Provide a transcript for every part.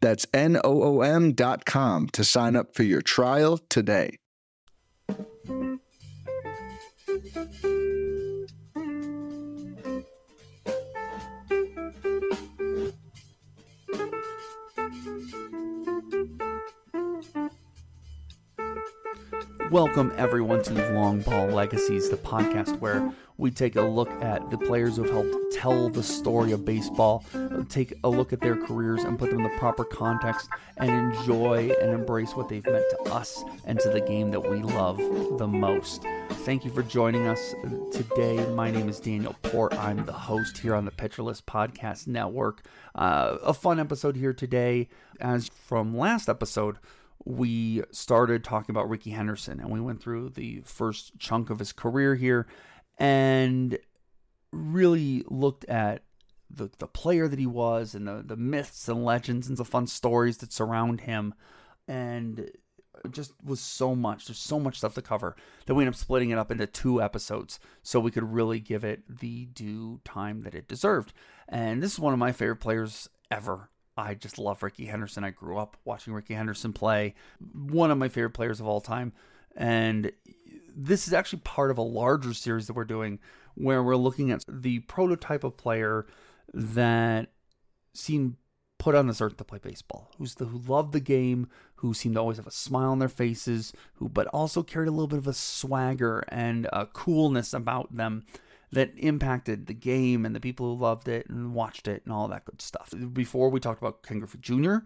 That's N O O M.com to sign up for your trial today. Welcome, everyone, to Long Ball Legacies, the podcast where we take a look at the players who have helped tell the story of baseball, take a look at their careers and put them in the proper context, and enjoy and embrace what they've meant to us and to the game that we love the most. Thank you for joining us today. My name is Daniel Port. I'm the host here on the Pitcher List Podcast Network. Uh, a fun episode here today. As from last episode, we started talking about Rickey Henderson and we went through the first chunk of his career here and really looked at the, the player that he was and the, the myths and legends and the fun stories that surround him. And just was so much. There's so much stuff to cover that we ended up splitting it up into two episodes so we could really give it the due time that it deserved. And this is one of my favorite players ever. I just love Rickey Henderson. I grew up watching Rickey Henderson play. One of my favorite players of all time. And this is actually part of a larger series that we're doing where we're looking at the prototype of player that seemed put on this earth to play baseball, who's the, who loved the game, who seemed to always have a smile on their faces, who but also carried a little bit of a swagger and a coolness about them that impacted the game and the people who loved it and watched it and all that good stuff. Before we talked about Ken Griffey Jr.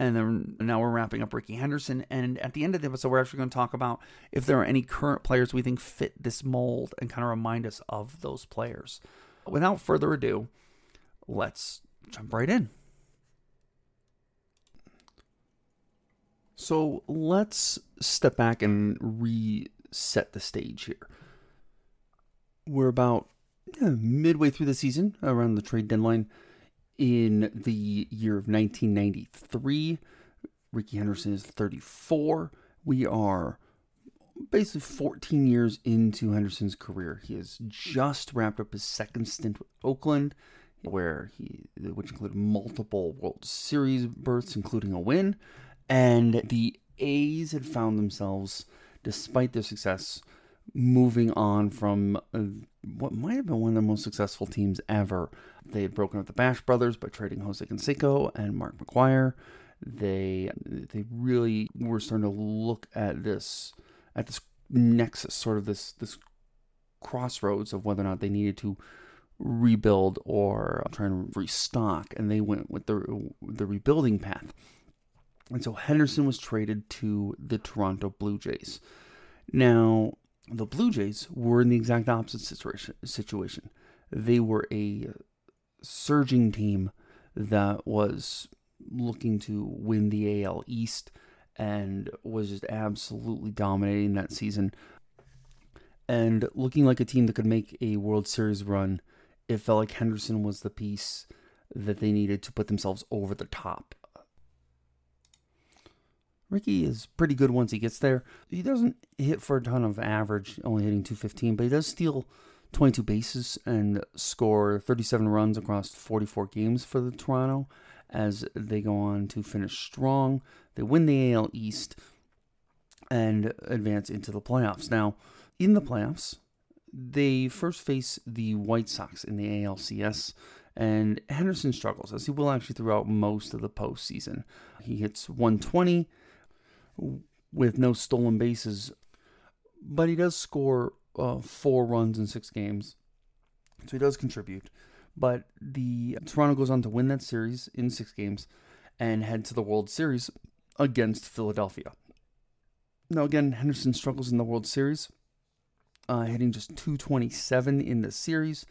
And then now we're wrapping up Rickey Henderson. And at the end of the episode, we're actually going to talk about if there are any current players we think fit this mold and kind of remind us of those players. Without further ado, let's jump right in. So let's step back and reset the stage here we're about yeah, midway through the season, around the trade deadline in the year of 1993. Rickey Henderson is 34. We are basically 14 years into Henderson's career. He has just wrapped up his second stint with Oakland, where he, which included multiple World Series berths, including a win. And the A's had found themselves, despite their success, moving on from uh, what might have been one of the most successful teams ever. They had broken up the Bash brothers by trading Jose Canseco and Mark McGwire. They they really were starting to look at this at this nexus, sort of this this crossroads of whether or not they needed to rebuild or try and restock, and they went with the the rebuilding path. And so Henderson was traded to the Toronto Blue Jays. Now, the Blue Jays were in the exact opposite situation. situation. They were a surging team that was looking to win the AL East and was just absolutely dominating that season. And looking like a team that could make a World Series run, it felt like Henderson was the piece that they needed to put themselves over the top. Rickey is pretty good once he gets there. He doesn't hit for a ton of average, only hitting 215, but he does steal 22 bases and score 37 runs across 44 games for the Toronto as they go on to finish strong. They win the AL East and advance into the playoffs. Now, in the playoffs, they first face the White Sox in the ALCS, and Henderson struggles as he will actually throughout most of the postseason. He hits 120 with no stolen bases, but he does score uh, four runs in six games, so he does contribute. But the Toronto goes on to win that series in six games and head to the World Series against Philadelphia. Now again, Henderson struggles in the World Series, uh, hitting just 227 in the series,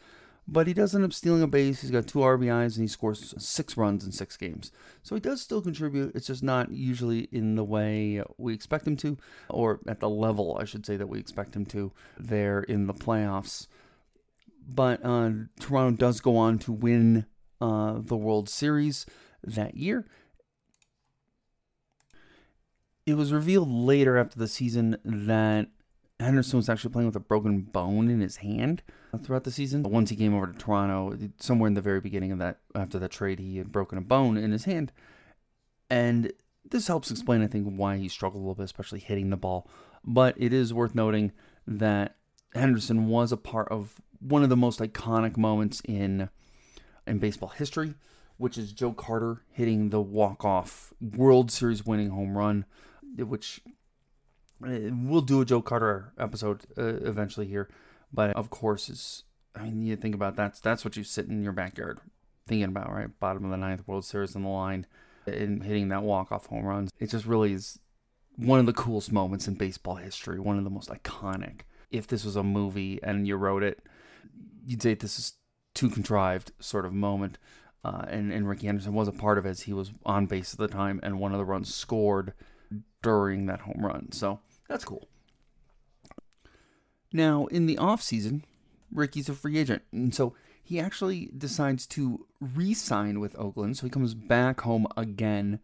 but he does end up stealing a base. He's got two RBIs and he scores six runs in six games. So he does still contribute. It's just not usually in the way we expect him to, or at the level, I should say, that we expect him to there in the playoffs. But uh, Toronto does go on to win uh, the World Series that year. It was revealed later after the season that Henderson was actually playing with a broken bone in his hand throughout the season. Once he came over to Toronto, somewhere in the very beginning of that, after that trade, he had broken a bone in his hand. And this helps explain, I think, why he struggled a little bit, especially hitting the ball. But it is worth noting that Henderson was a part of one of the most iconic moments in in baseball history, which is Joe Carter hitting the walk-off World Series winning home run, which we'll do a Joe Carter episode uh, eventually here, but of course, is I mean, you think about that. That's what you sit in your backyard thinking about, right? Bottom of the ninth, World Series on the line, and hitting that walk off home runs. It just really is one of the coolest moments in baseball history. One of the most iconic. If this was a movie and you wrote it, you'd say this is too contrived sort of moment. Uh, and, and Rickey Henderson was a part of it as he was on base at the time, and one of the runs scored during that home run. So that's cool. Now, in the off season, Rickey's a free agent, and so he actually decides to re-sign with Oakland. So he comes back home again,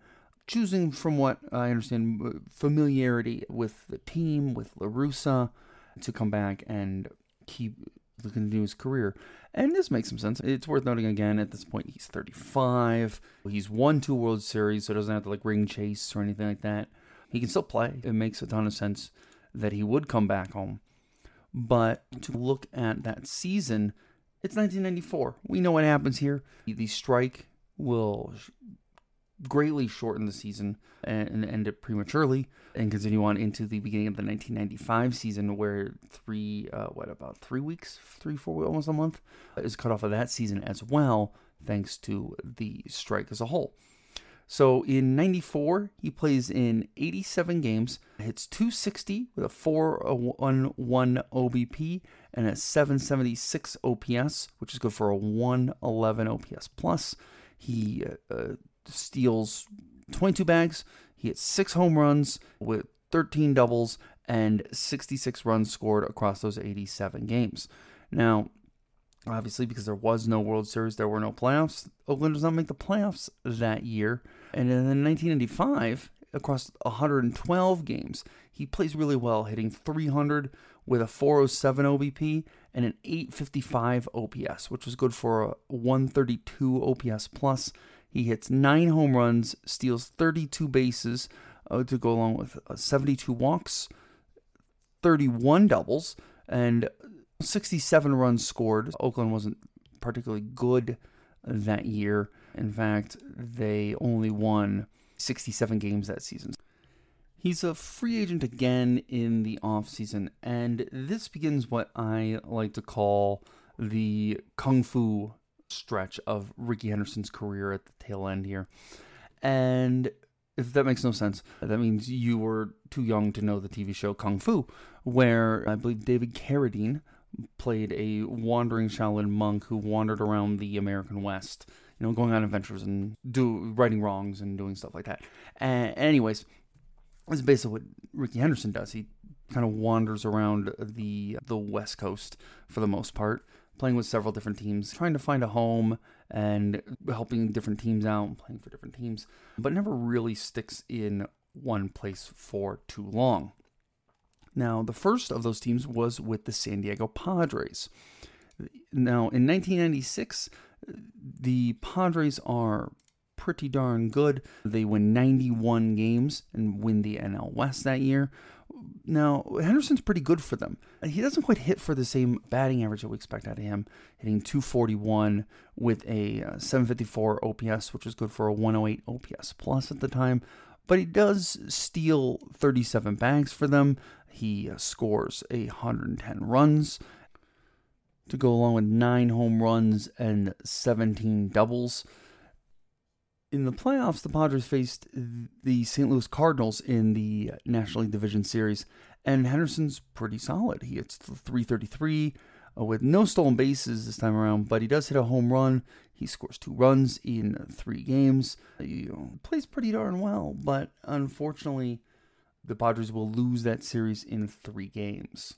choosing, from what I understand, uh, familiarity with the team, with La Russa, to come back and keep continue his career. And this makes some sense. It's worth noting again, at this point, he's 35. He's won two World Series, so doesn't have to like ring chase or anything like that. He can still play. It makes a ton of sense that he would come back home. But to look at that season, it's 1994. We know what happens here. The strike will greatly shorten the season and end it prematurely and continue on into the beginning of the 1995 season where three uh, what about three weeks three four almost a month is cut off of that season as well thanks to the strike as a whole so in 94, he plays in 87 games, hits 260 with a 411 OBP and a 776 OPS, which is good for a 111 OPS plus. He uh, uh, steals 22 bags, he hits six home runs with 13 doubles and 66 runs scored across those 87 games. Now, Obviously, because there was no World Series, there were no playoffs. Oakland does not make the playoffs that year. And in 1995, across 112 games, he plays really well, hitting 300 with a 407 OBP and an 855 OPS, which was good for a 132 OPS plus. He hits nine home runs, steals 32 bases uh, to go along with uh, 72 walks, 31 doubles, and 67 runs scored. Oakland wasn't particularly good that year. In fact, they only won 67 games that season. He's a free agent again in the offseason, and this begins what I like to call the kung fu stretch of Rickey Henderson's career at the tail end here. And if that makes no sense, that means you were too young to know the TV show Kung Fu, where I believe David Carradine played a wandering Shaolin monk who wandered around the American West, you know, going on adventures and do righting wrongs and doing stuff like that. And anyways, that's basically what Rickey Henderson does. He kind of wanders around the the West Coast for the most part, playing with several different teams, trying to find a home and helping different teams out, and playing for different teams, but never really sticks in one place for too long. Now, the first of those teams was with the San Diego Padres. Now, in 1996, the Padres are pretty darn good. They win 91 games and win the NL West that year. Now, Henderson's pretty good for them. He doesn't quite hit for the same batting average that we expect out of him, hitting 241 with a uh, 754 OPS, which is good for a 108 OPS plus at the time. But he does steal 37 bags for them. He uh, scores 110 runs to go along with nine home runs and 17 doubles. In the playoffs, the Padres faced the St. Louis Cardinals in the National League Division Series, and Henderson's pretty solid. He hits 333 uh, with no stolen bases this time around, but he does hit a home run. He scores two runs in three games. He plays pretty darn well, but unfortunately, the Padres will lose that series in three games.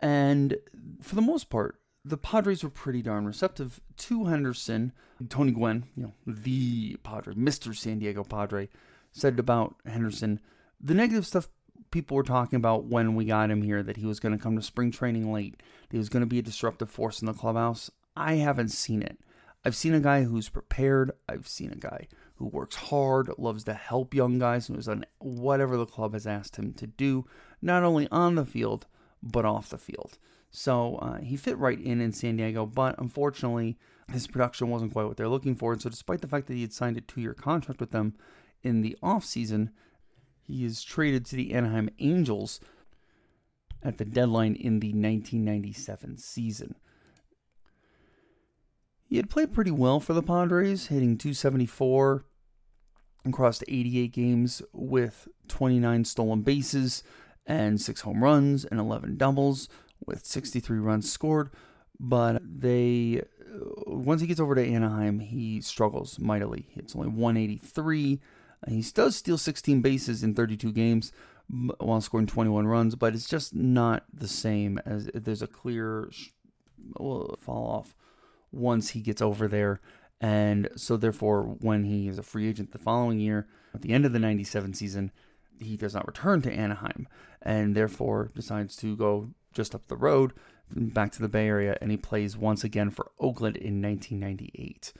And for the most part, the Padres were pretty darn receptive to Henderson. Tony Gwynn, you know, the Padre, Mr. San Diego Padre, said about Henderson the negative stuff people were talking about when we got him here that he was going to come to spring training late, that he was going to be a disruptive force in the clubhouse. I haven't seen it. I've seen a guy who's prepared. I've seen a guy who works hard, loves to help young guys, and has done whatever the club has asked him to do, not only on the field, but off the field. So uh, he fit right in in San Diego, but unfortunately, his production wasn't quite what they're looking for. And so, despite the fact that he had signed a two year contract with them in the offseason, he is traded to the Anaheim Angels at the deadline in the 1997 season. He had played pretty well for the Padres, hitting 274 across 88 games with 29 stolen bases and 6 home runs and 11 doubles with 63 runs scored. But they, uh, once he gets over to Anaheim, he struggles mightily. It's only 183. He does steal 16 bases in 32 games while scoring 21 runs, but it's just not the same as there's a clear fall off once he gets over there. And so, therefore, when he is a free agent the following year, at the end of the 97 season, he does not return to Anaheim and therefore decides to go just up the road back to the Bay Area and he plays once again for Oakland in 1998.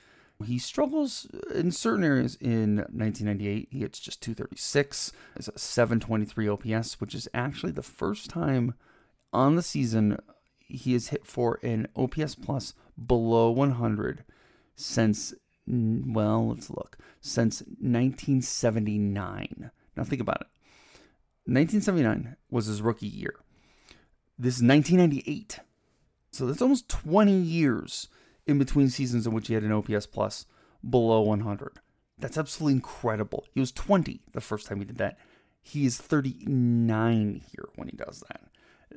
He struggles in certain areas in 1998. He hits just 236. It's a 723 OPS, which is actually the first time on the season he has hit for an OPS plus below 100 since, well, let's look, since 1979. Now think about it. 1979 was his rookie year. This is 1998. So that's almost 20 years in between seasons in which he had an OPS plus below 100. That's absolutely incredible. He was 20 the first time he did that. He is 39 here when he does that.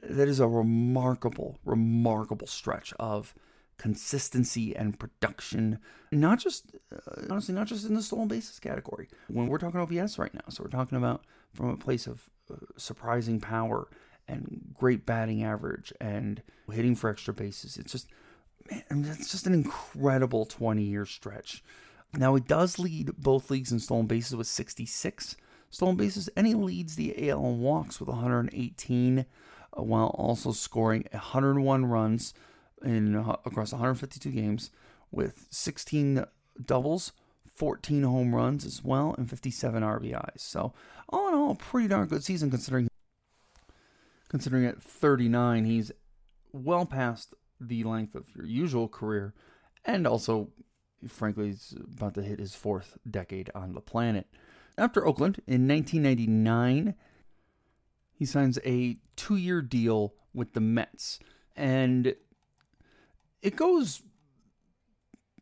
That is a remarkable, remarkable stretch of consistency and production. Not just, uh, honestly, not just in the stolen bases category. When we're talking OPS right now, so we're talking about from a place of uh, surprising power and great batting average and hitting for extra bases. It's just man, it's just an incredible 20 year stretch. Now, it does lead both leagues in stolen bases with 66 stolen bases, and he leads the AL in walks with 118, uh, while also scoring 101 runs in uh, across 152 games with 16 doubles, 14 home runs as well, and 57 RBIs. So, all in all, pretty darn good season considering considering at 39 he's well past the length of your usual career, and also, frankly, he's about to hit his fourth decade on the planet. After Oakland in 1999, he signs a two year deal with the Mets, and it goes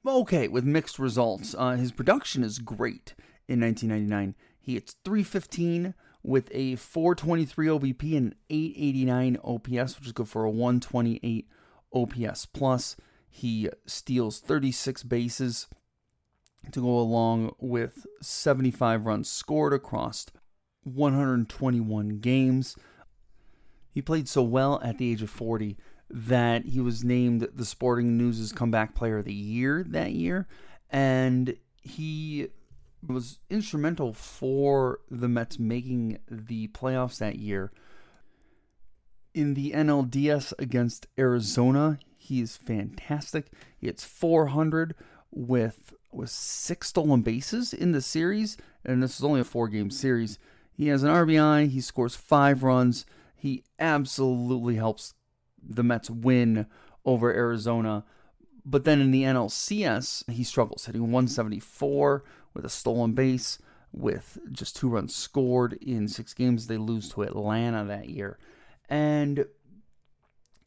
okay with mixed results. Uh, his production is great in 1999. He hits 315 with a 423 OBP and 889 OPS, which is good for a 128 OPS plus. He steals 36 bases to go along with 75 runs scored across 121 games. He played so well at the age of 40 that he was named the Sporting News' Comeback Player of the Year that year. And he was instrumental for the Mets making the playoffs that year in the NLDS against Arizona. He is fantastic. He hits 400 with with six stolen bases in the series, and this is only a four game series. He has an RBI. He scores five runs. He absolutely helps the Mets win over Arizona. But then in the NLCS, he struggles, hitting 174 with a stolen base, with just two runs scored in six games. They lose to Atlanta that year. And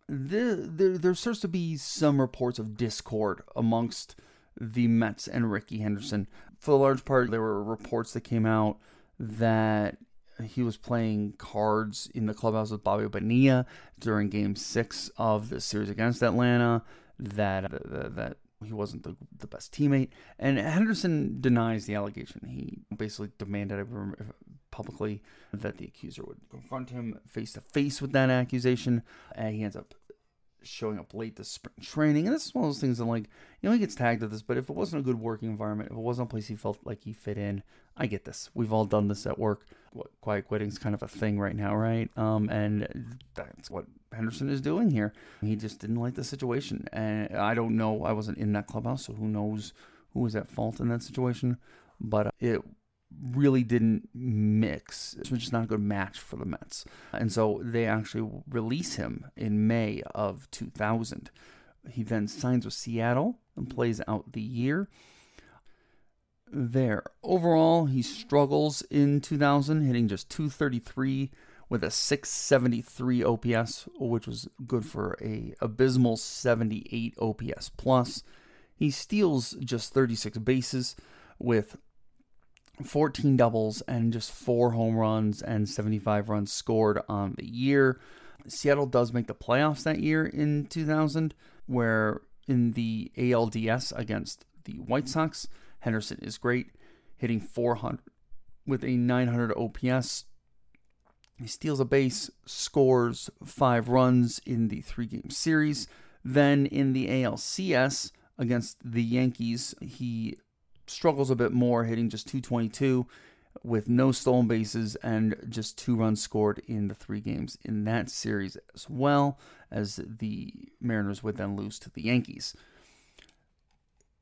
the, the, there starts to be some reports of discord amongst the Mets and Rickey Henderson. For the large part, there were reports that came out that he was playing cards in the clubhouse with Bobby Bonilla during Game Six of the series against Atlanta. That that, that he wasn't the, the best teammate, and Henderson denies the allegation. He basically demanded publicly that the accuser would confront him face to face with that accusation, and he ends up showing up late to spring training. And this is one of those things that, like, he gets tagged at this, but if it wasn't a good working environment, if it wasn't a place he felt like he fit in, I get this. We've all done this at work. Quiet quitting is kind of a thing right now, right? Um, and that's what Henderson is doing here. He just didn't like the situation. And I don't know. I wasn't in that clubhouse, so who knows who was at fault in that situation. But it really didn't mix. It was just not a good match for the Mets. And so they actually release him in May of 2000. He then signs with Seattle and plays out the year there. Overall, he struggles in 2000, hitting just 233 with a 673 OPS, which was good for a abysmal 78 OPS plus. He steals just 36 bases with 14 doubles and just four home runs and 75 runs scored on the year. Seattle does make the playoffs that year in 2000, where in the ALDS against the White Sox, Henderson is great, hitting 400 with a 900 OPS. He steals a base, scores five runs in the three game series. Then in the ALCS against the Yankees, he struggles a bit more, hitting just 222 with no stolen bases and just two runs scored in the three games in that series as well as the Mariners would then lose to the Yankees.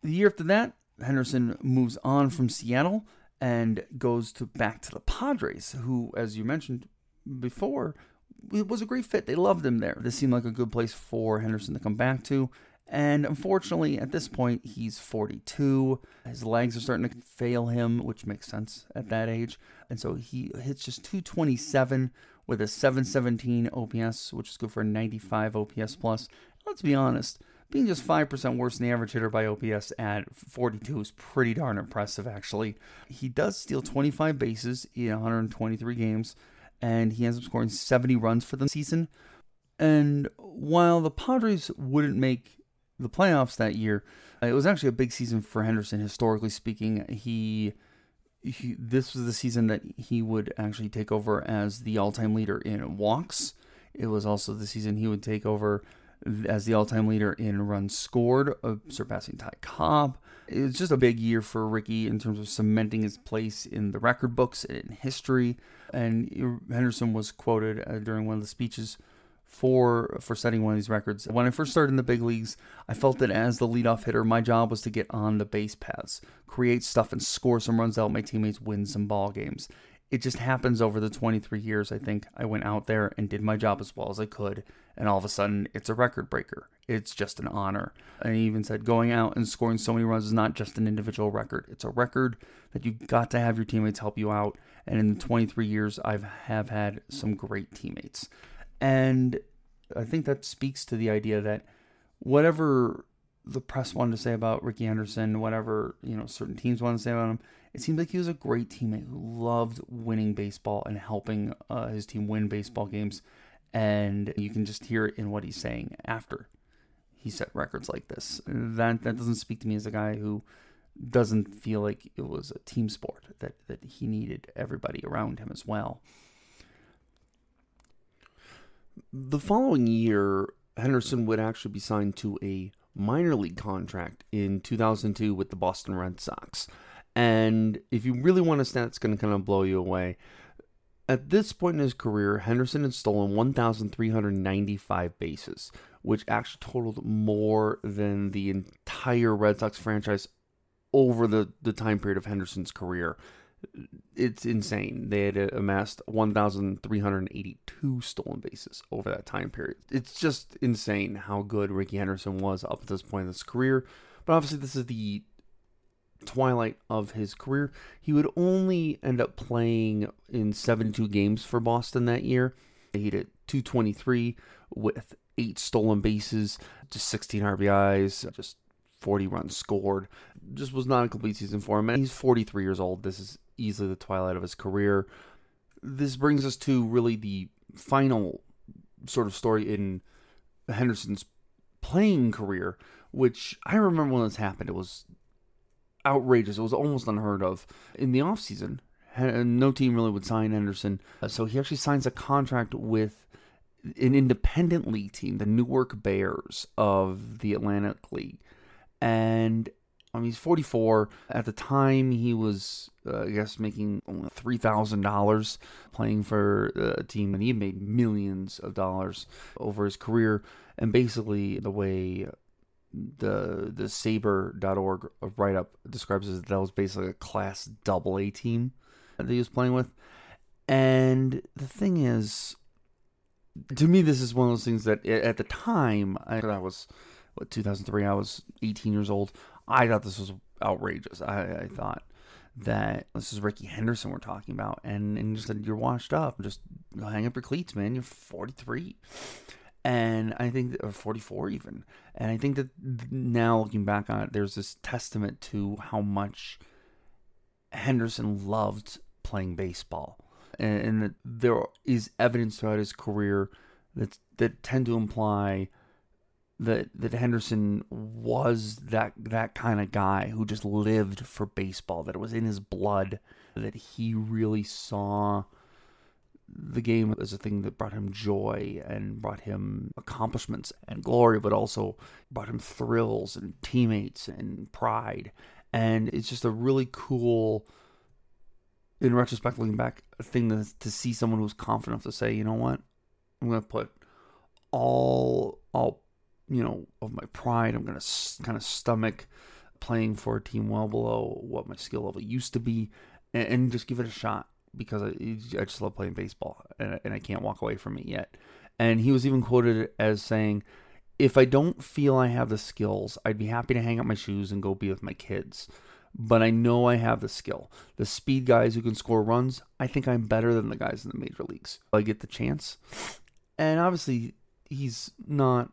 The year after that, Henderson moves on from Seattle and goes to back to the Padres, who, as you mentioned before, it was a great fit. They loved him there. This seemed like a good place for Henderson to come back to. And unfortunately, at this point, he's 42. His legs are starting to fail him, which makes sense at that age. And so he hits just 227 with a 717 OPS, which is good for 95 OPS plus. Let's be honest, being just 5% worse than the average hitter by OPS at 42 is pretty darn impressive, actually. He does steal 25 bases in 123 games, and he ends up scoring 70 runs for the season. And while the Padres wouldn't make the playoffs that year, it was actually a big season for Henderson, historically speaking. He, he this was the season that he would actually take over as the all-time leader in walks. It was also the season he would take over as the all-time leader in runs scored, uh, surpassing Ty Cobb. It was just a big year for Rickey in terms of cementing his place in the record books and in history. And Henderson was quoted uh, during one of the speeches for for setting one of these records. When I first started in the big leagues, I felt that as the leadoff hitter, my job was to get on the base paths, create stuff, and score some runs to help my teammates win some ball games. It just happens over the 23 years. I think I went out there and did my job as well as I could, and all of a sudden, it's a record breaker. It's just an honor. And he even said going out and scoring so many runs is not just an individual record. It's a record that you got to have your teammates help you out. And in the 23 years, I have had some great teammates. And I think that speaks to the idea that whatever the press wanted to say about Rickey Henderson, whatever, you know, certain teams wanted to say about him, it seems like he was a great teammate who loved winning baseball and helping uh, his team win baseball games. And you can just hear it in what he's saying after he set records like this. That that doesn't speak to me as a guy who doesn't feel like it was a team sport that that he needed everybody around him as well. The following year, Henderson would actually be signed to a minor league contract in 2002 with the Boston Red Sox. And if you really want a stat that's going to kind of blow you away, at this point in his career, Henderson had stolen 1,395 bases, which actually totaled more than the entire Red Sox franchise over the, the time period of Henderson's career it's insane. They had amassed 1,382 stolen bases over that time period. It's just insane how good Rickey Henderson was up at this point in his career. But obviously, this is the twilight of his career. He would only end up playing in 72 games for Boston that year. He hit 223 with eight stolen bases, just 16 RBIs, just 40 runs scored. Just was not a complete season for him. And he's 43 years old. This is easily the twilight of his career. this brings us to really the final sort of story in Henderson's playing career, which I remember when this happened. It was outrageous. It was almost unheard of. In the offseason, no team really would sign Henderson. Uh, so he actually signs a contract with an independent league team, the Newark Bears of the Atlantic League. And I mean, he's 44. At the time, he was, uh, I guess, making $3,000 playing for a team, and he made millions of dollars over his career. And basically, the way the the SABR.org write up describes it, that was basically a class double A team that he was playing with. And the thing is, to me, this is one of those things that at the time, I, I was, what, 2003, I was 18 years old. I thought this was outrageous. I, I thought that this is Rickey Henderson we're talking about, and and just said you're washed up. Just hang up your cleats, man. You're 43, and I think or 44 even, and I think that now looking back on it, there's this testament to how much Henderson loved playing baseball, and, and that there is evidence throughout his career that that tend to imply that that Henderson was that that kind of guy who just lived for baseball, that it was in his blood, that he really saw the game as a thing that brought him joy and brought him accomplishments and glory, but also brought him thrills and teammates and pride. And it's just a really cool, in retrospect, looking back, a thing to, to see someone who's confident enough to say, you know what, I'm going to put all all you know, of my pride. I'm going to kind of stomach playing for a team well below what my skill level used to be and, and just give it a shot because I, I just love playing baseball and, and I can't walk away from it yet. And he was even quoted as saying, if I don't feel I have the skills, I'd be happy to hang up my shoes and go be with my kids. But I know I have the skill. The speed guys who can score runs, I think I'm better than the guys in the major leagues. I get the chance. And obviously, he's not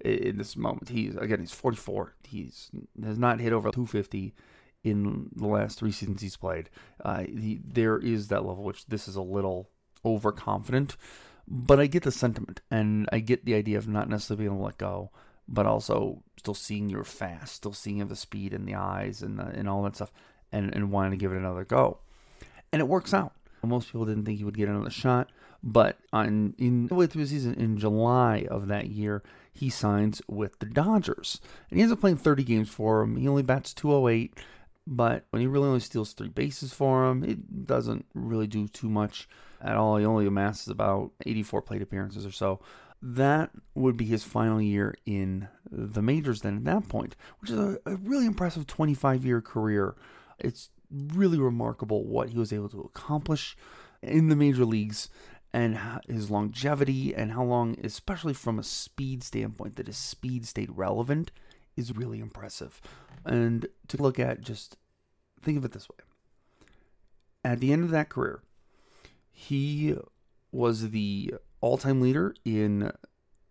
in this moment. He's again, he's 44. He's has not hit over 250 in the last three seasons he's played. Uh, he, there is that level which this is a little overconfident, but I get the sentiment and I get the idea of not necessarily being able to let go, but also still seeing you're fast, still seeing the speed in the eyes and the, and all that stuff, and and wanting to give it another go, and it works out. Most people didn't think he would get another shot, but on in way through the season in July of that year, he signs with the Dodgers. And he ends up playing 30 games for them. He only bats 208, but when he really only steals three bases for him, it doesn't really do too much at all. He only amasses about 84 plate appearances or so. That would be his final year in the majors then at that point, which is a, a really impressive 25 year career. It's really remarkable what he was able to accomplish in the major leagues and his longevity and how long, especially from a speed standpoint, that his speed stayed relevant is really impressive. And to look at, just think of it this way at the end of that career, he was the all time leader in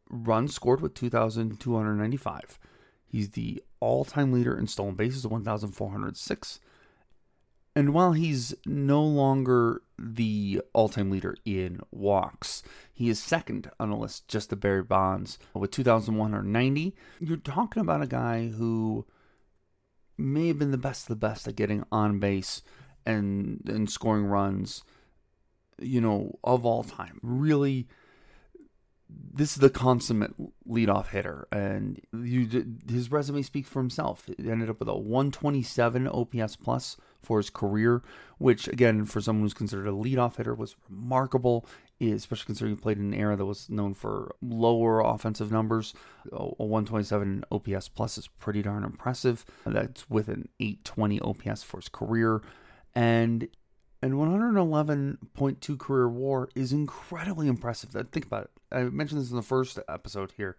runs scored with 2,295. He's the all time leader in stolen bases, 1,406. And while he's no longer the all time leader in walks, he is second on the list, just to Barry Bonds with 2,190. You're talking about a guy who may have been the best of the best at getting on base and, and scoring runs, you know, of all time. Really this is the consummate leadoff hitter, and you, his resume speaks for himself. He ended up with a 127 OPS plus for his career, which again, for someone who's considered a leadoff hitter, was remarkable. Especially considering he played in an era that was known for lower offensive numbers. A 127 OPS plus is pretty darn impressive. That's with an 820 OPS for his career, and and 111.2 career WAR is incredibly impressive. Think about it. I mentioned this in the first episode here,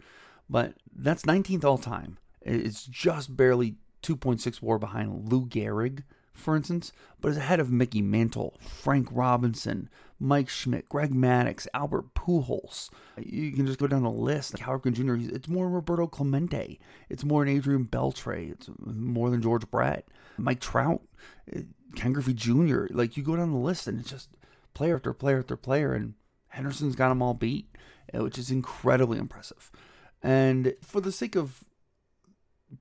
but that's 19th all time. It's just barely 2.6 WAR behind Lou Gehrig, for instance, but is ahead of Mickey Mantle, Frank Robinson, Mike Schmidt, Greg Maddux, Albert Pujols. You can just go down the list. Howard Jr., it's more Roberto Clemente. It's more than Adrian Beltre. It's more than George Brett. Mike Trout, Ken Griffey Jr. Like you go down the list and it's just player after player after player, and Henderson's got them all beat, uh, which is incredibly impressive. And for the sake of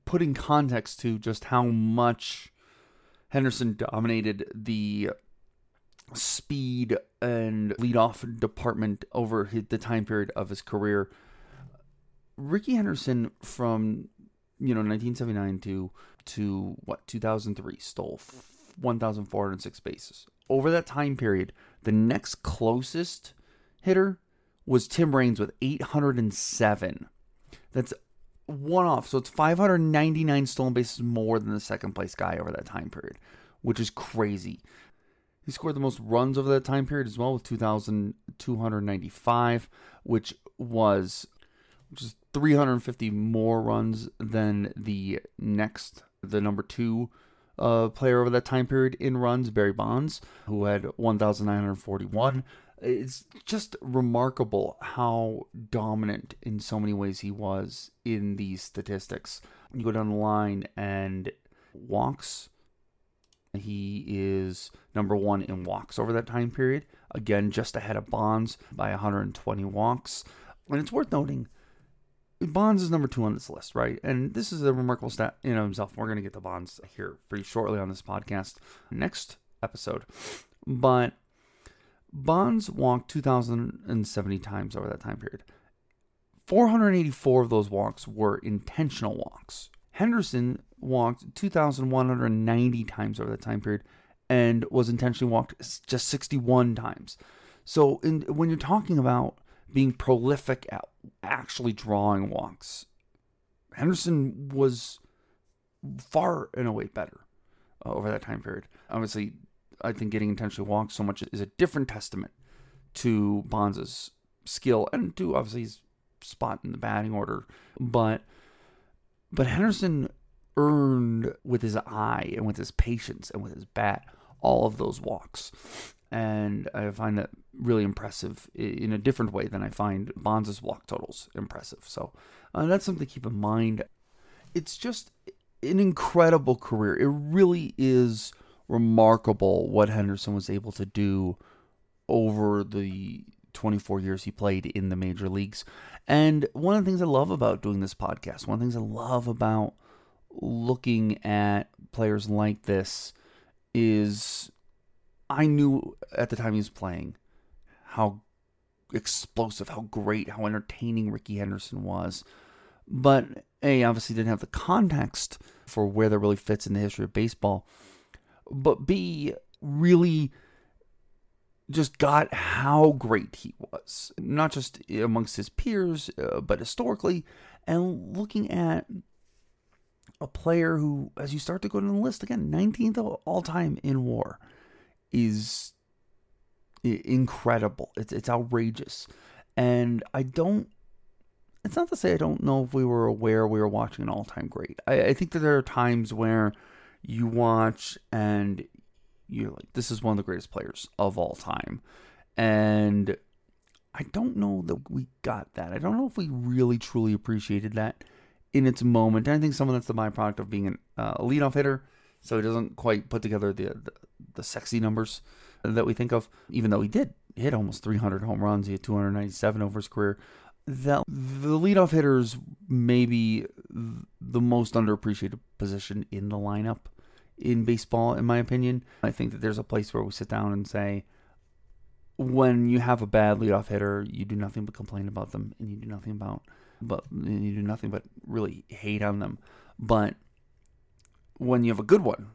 putting context to just how much Henderson dominated the speed and leadoff department over the time period of his career. Rickey Henderson from you know 1979 to to what 2003 stole 1406 bases. Over that time period, the next closest hitter was Tim Raines with 807. That's one off. So it's 599 stolen bases more than the second place guy over that time period, which is crazy. He scored the most runs over that time period as well with 2,295, which was which is 350 more runs than the next, the number two uh, player over that time period in runs, Barry Bonds, who had 1,941. It's just remarkable how dominant in so many ways he was in these statistics. You go down the line and walks, he is number one in walks over that time period. Again, just ahead of Bonds by 120 walks. And it's worth noting, Bonds is number two on this list, right? And this is a remarkable stat in himself. We're going to get to Bonds here pretty shortly on this podcast, next episode. But Bonds walked 2,070 times over that time period. 484 of those walks were intentional walks. Henderson walked 2,190 times over that time period and was intentionally walked just 61 times. So in, when you're talking about being prolific at actually drawing walks, Henderson was far and away better uh, over that time period. Obviously, I think getting intentionally walked so much is a different testament to Bonds' skill and to obviously his spot in the batting order. But but Henderson earned with his eye and with his patience and with his bat all of those walks. And I find that really impressive in a different way than I find Bonds' walk totals impressive. So uh, that's something to keep in mind. It's just an incredible career. It really is remarkable what Henderson was able to do over the 24 years he played in the major leagues. And one of the things I love about doing this podcast, one of the things I love about looking at players like this is I knew at the time he was playing how explosive, how great, how entertaining Rickey Henderson was. But A, obviously didn't have the context for where that really fits in the history of baseball. But B, really just got how great he was, not just amongst his peers, uh, but historically, and looking at a player who, as you start to go down the list again, 19th all time in WAR, is incredible. It's it's outrageous, and I don't. It's not to say I don't know if we were aware we were watching an all time great. I, I think that there are times where you watch and you're like, this is one of the greatest players of all time, and I don't know that we got that. I don't know if we really truly appreciated that in its moment. I think some of that's the byproduct of being uh, a leadoff hitter, so he doesn't quite put together the, the, the sexy numbers that we think of. Even though he did hit almost 300 home runs, he had 297 over his career. That the leadoff hitters maybe the most underappreciated position in the lineup in baseball, in my opinion. I think that there's a place where we sit down and say, when you have a bad leadoff hitter, you do nothing but complain about them, and you do nothing about but you do nothing but really hate on them. But when you have a good one,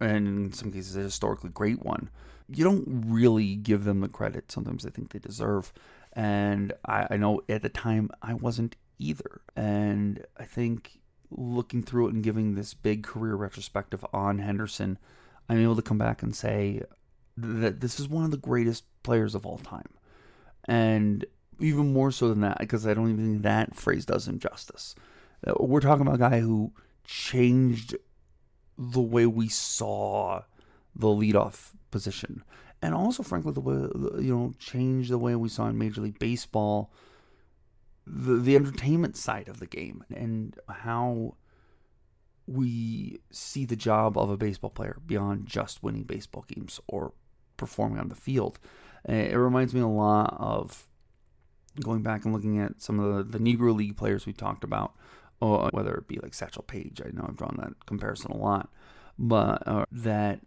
and in some cases a historically great one, you don't really give them the credit sometimes I think they deserve. And I, I know at the time I wasn't either. And I think looking through it and giving this big career retrospective on Henderson, I'm able to come back and say that this is one of the greatest players of all time. And even more so than that, because I don't even think that phrase does him justice. Uh, we're talking about a guy who changed the way we saw the leadoff position, and also, frankly, the way you know changed the way we saw in Major League Baseball the the entertainment side of the game and how we see the job of a baseball player beyond just winning baseball games or performing on the field. It reminds me a lot of going back and looking at some of the, the Negro League players we talked about, or whether it be like Satchel Paige. I know I've drawn that comparison a lot, but uh, that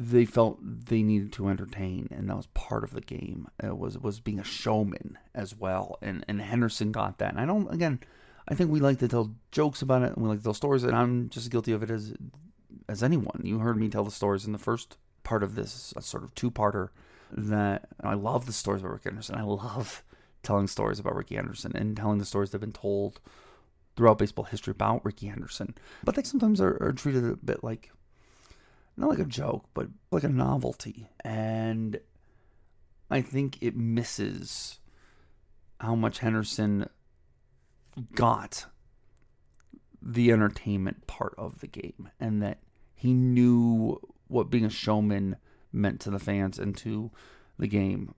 they felt they needed to entertain, and that was part of the game. It was was being a showman as well, and and Henderson got that. And I don't again, I think we like to tell jokes about it, and we like to tell stories, and I'm just guilty of it as as anyone. You heard me tell the stories in the first part of this sort of two parter that I love the stories about Rick Henderson. I love telling stories about Rickey Henderson and telling the stories that have been told throughout baseball history about Rickey Henderson. But they sometimes are, are treated a bit like, not like a joke, but like a novelty. And I think it misses how much Henderson got the entertainment part of the game and that he knew what being a showman meant to the fans and to the game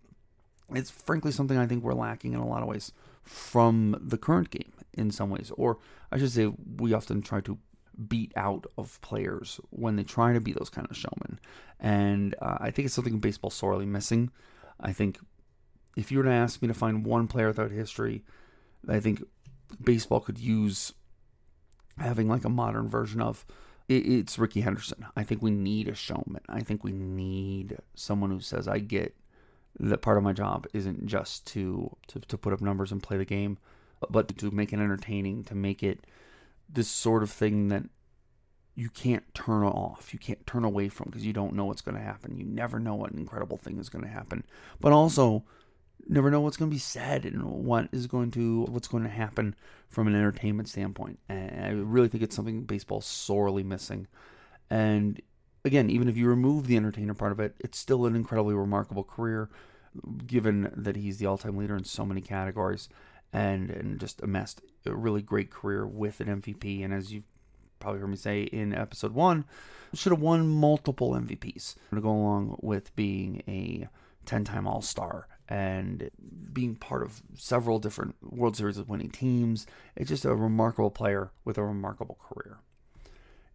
it's frankly something I think we're lacking in a lot of ways from the current game in some ways. Or I should say, we often try to beat out of players when they try to be those kind of showmen. And uh, I think it's something baseball sorely missing. I think if you were to ask me to find one player without history, I think baseball could use having like a modern version of it's Rickey Henderson. I think we need a showman. I think we need someone who says, I get that part of my job isn't just to, to, to put up numbers and play the game, but to make it entertaining, to make it this sort of thing that you can't turn off, you can't turn away from because you don't know what's going to happen. You never know what incredible thing is going to happen, but also never know what's going to be said and what is going to what's going to happen from an entertainment standpoint. And I really think it's something baseball's sorely missing. And again, even if you remove the entertainer part of it, it's still an incredibly remarkable career, given that he's the all-time leader in so many categories, and and just amassed a really great career with an MVP. And as you've probably heard me say in episode one, should have won multiple MVPs to go along with being a 10-time All-Star and being part of several different World Series of winning teams. It's just a remarkable player with a remarkable career.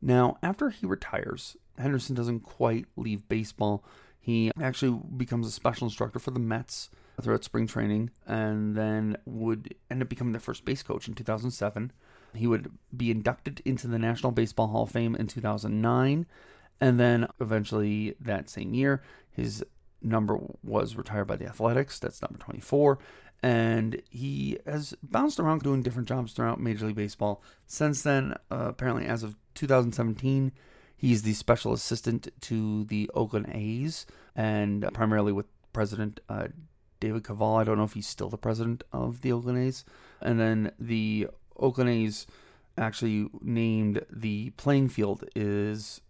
Now, after he retires, Henderson doesn't quite leave baseball. He actually becomes a special instructor for the Mets throughout spring training and then would end up becoming the first base coach in 2007. He would be inducted into the National Baseball Hall of Fame in 2009. And then eventually that same year, his number was retired by the Athletics. That's number 24. And he has bounced around doing different jobs throughout Major League Baseball. Since then, uh, apparently, as of 2017, He's the special assistant to the Oakland A's and primarily with President uh, David Kaval. I don't know if he's still the president of the Oakland A's. And then the Oakland A's actually named the playing field is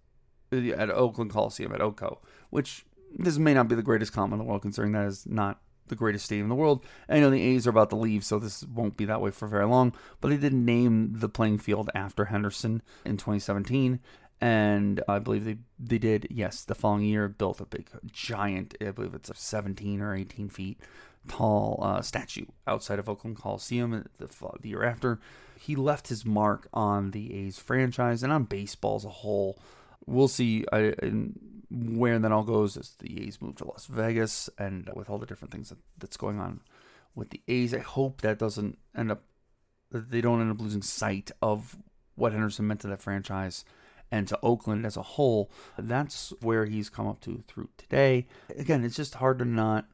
uh, at Oakland Coliseum at Oco, which this may not be the greatest comment in the world considering that is not the greatest stadium in the world. I know the A's are about to leave, so this won't be that way for very long. But they did name the playing field after Henderson in 2017, and I believe they they did yes the following year built a big giant I believe it's a 17 or 18 feet tall uh, statue outside of Oakland Coliseum the, the year after. He left his mark on the A's franchise and on baseball as a whole. We'll see I, where that all goes as the A's move to Las Vegas and with all the different things that, that's going on with the A's. I hope that doesn't end up that they don't end up losing sight of what Henderson meant to that franchise and to Oakland as a whole. That's where he's come up to through today. Again, it's just hard to not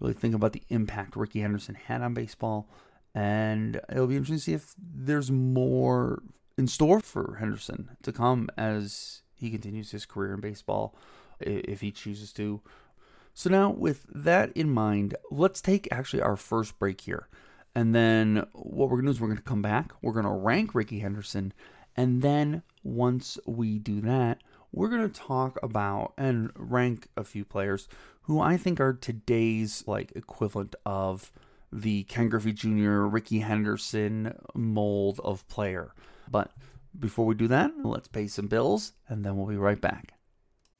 really think about the impact Rickey Henderson had on baseball. And it'll be interesting to see if there's more in store for Henderson to come as he continues his career in baseball, if he chooses to. So, now with that in mind, let's take actually our first break here. And then what we're going to do is we're going to come back. We're going to rank Rickey Henderson and then once we do that, we're going to talk about and rank a few players who I think are today's like equivalent of the Ken Griffey Jr., Rickey Henderson mold of player. But before we do that, let's pay some bills and then we'll be right back.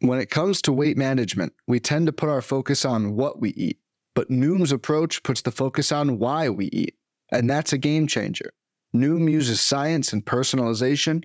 When it comes to weight management, we tend to put our focus on what we eat, but Noom's approach puts the focus on why we eat. And that's a game changer. Noom uses science and personalization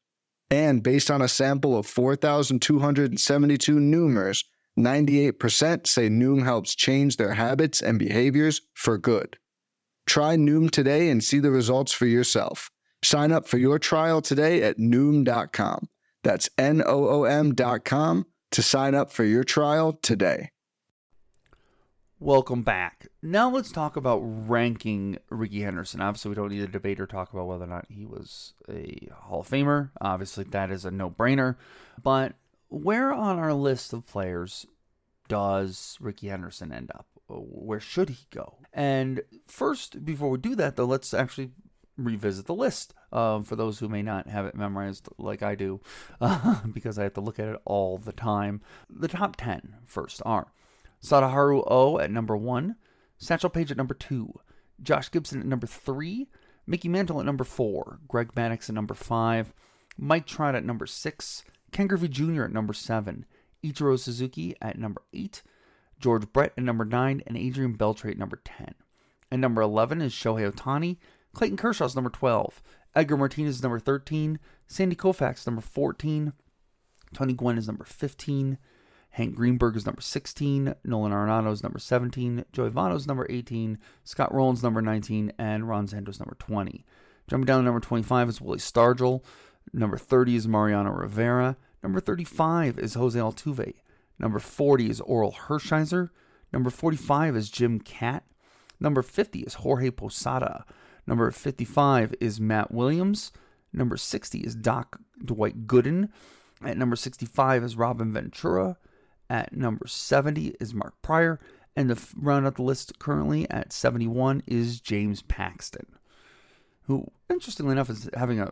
And based on a sample of 4,272 Noomers, 98% say Noom helps change their habits and behaviors for good. Try Noom today and see the results for yourself. Sign up for your trial today at Noom.com. That's N O O M.com to sign up for your trial today. Welcome back. Now let's talk about ranking Rickey Henderson. Obviously, we don't need a debate or talk about whether or not he was a Hall of Famer. Obviously, that is a no brainer. But where on our list of players does Rickey Henderson end up? Where should he go? And first, before we do that, though, let's actually revisit the list uh, for those who may not have it memorized like I do, uh, because I have to look at it all the time. The top 10 first are Sadaharu O at number 1, Satchel Paige at number 2, Josh Gibson at number 3, Mickey Mantle at number 4, Greg Maddux at number 5, Mike Trout at number 6, Ken Griffey Jr. at number 7, Ichiro Suzuki at number 8, George Brett at number 9, and Adrian Beltre at number 10. At number 11 is Shohei Ohtani, Clayton Kershaw's number 12, Edgar Martinez is number 13, Sandy Koufax number 14, Tony Gwynn is number 15, Hank Greenberg is number 16, Nolan Arenado is number 17, Joey Votto is number 18, Scott Rolen number 19, and Ron Santos is number 20. Jumping down to number 25 is Willie Stargell, number 30 is Mariano Rivera, number 35 is Jose Altuve, number 40 is Orel Hershiser, number 45 is Jim Kaat, number 50 is Jorge Posada, Number 55 is Matt Williams. Number 60 is Doc Dwight Gooden. At number 65 is Robin Ventura. At number 70 is Mark Prior. And to round out the list currently at 71 is James Paxton, who, interestingly enough, is having a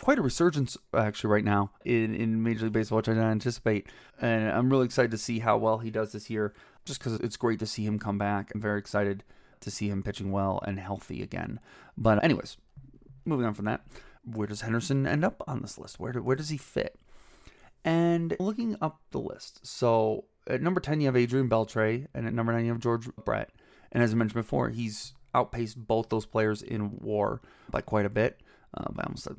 quite a resurgence actually right now in, in Major League Baseball, which I didn't anticipate. And I'm really excited to see how well he does this year, just because it's great to see him come back. I'm very excited to see him pitching well and healthy again. But, anyways, moving on from that, where does Henderson end up on this list? Where, do, where does he fit? And looking up the list, so at number 10, you have Adrian Beltre, and at number 9, you have George Brett. And as I mentioned before, he's outpaced both those players in war by quite a bit, uh, by almost a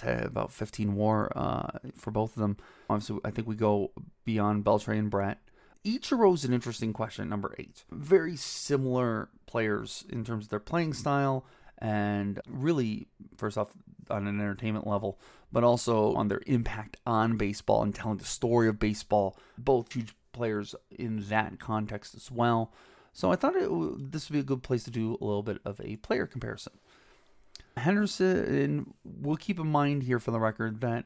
about 15 war uh, for both of them. Obviously, I think we go beyond Beltre and Brett. Ichiro is an interesting question, number eight. Very similar players in terms of their playing style, and really, first off, on an entertainment level, but also on their impact on baseball and telling the story of baseball. Both huge players in that context as well. So I thought it, this would be a good place to do a little bit of a player comparison. Henderson, we'll keep in mind here for the record that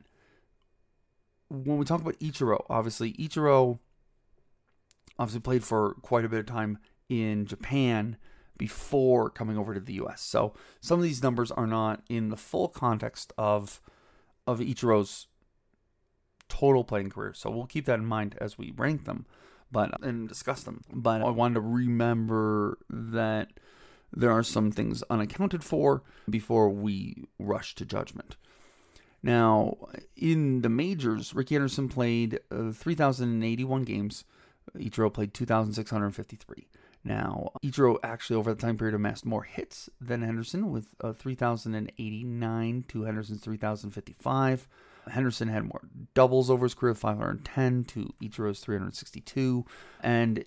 when we talk about Ichiro, obviously Ichiro obviously played for quite a bit of time in Japan before coming over to the US. So some of these numbers are not in the full context of of Ichiro's total playing career. So we'll keep that in mind as we rank them, but and discuss them. But I wanted to remember that there are some things unaccounted for before we rush to judgment. Now, in the majors, Rickey Henderson played uh, 3,081 games Ichiro played 2,653. Now, Ichiro actually over the time period amassed more hits than Henderson with uh, 3,089 to Henderson's 3,055. Henderson had more doubles over his career, 510 to Ichiro's 362. And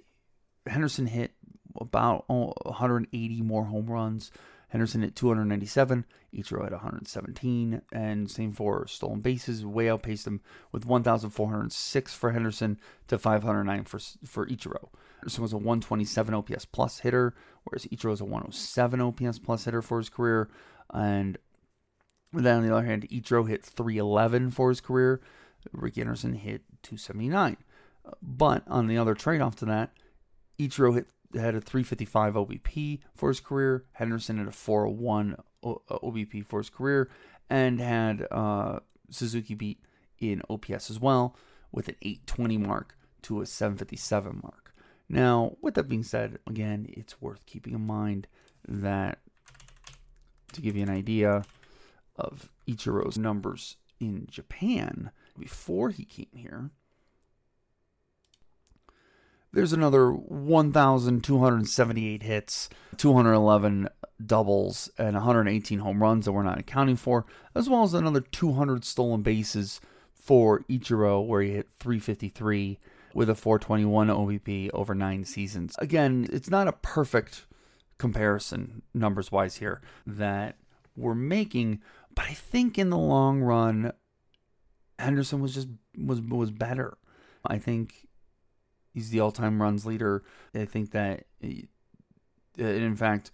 Henderson hit about 180 more home runs Henderson hit 297, Ichiro had 117, and same for stolen bases, way outpaced him with 1,406 for Henderson to 509 for for Ichiro. Henderson was a 127 OPS plus hitter, whereas Ichiro was a 107 OPS plus hitter for his career, and then on the other hand, Ichiro hit 311 for his career. Rickey Henderson hit 279. But on the other trade off to that, Ichiro hit had a 355 OBP for his career. Henderson had a 401 OBP uh, for his career, and had uh, Suzuki beat in OPS as well with an 820 mark to a 757 mark. Now, with that being said, again, it's worth keeping in mind that to give you an idea of Ichiro's numbers in Japan before he came here, there's another 1,278 hits, 211 doubles, and 118 home runs that we're not accounting for, as well as another 200 stolen bases for Ichiro, where he hit 353 with a 421 OBP over nine seasons. Again, it's not a perfect comparison numbers wise here that we're making, but I think in the long run, Henderson was just was was better. I think he's the all-time runs leader. I think that, eh, in fact,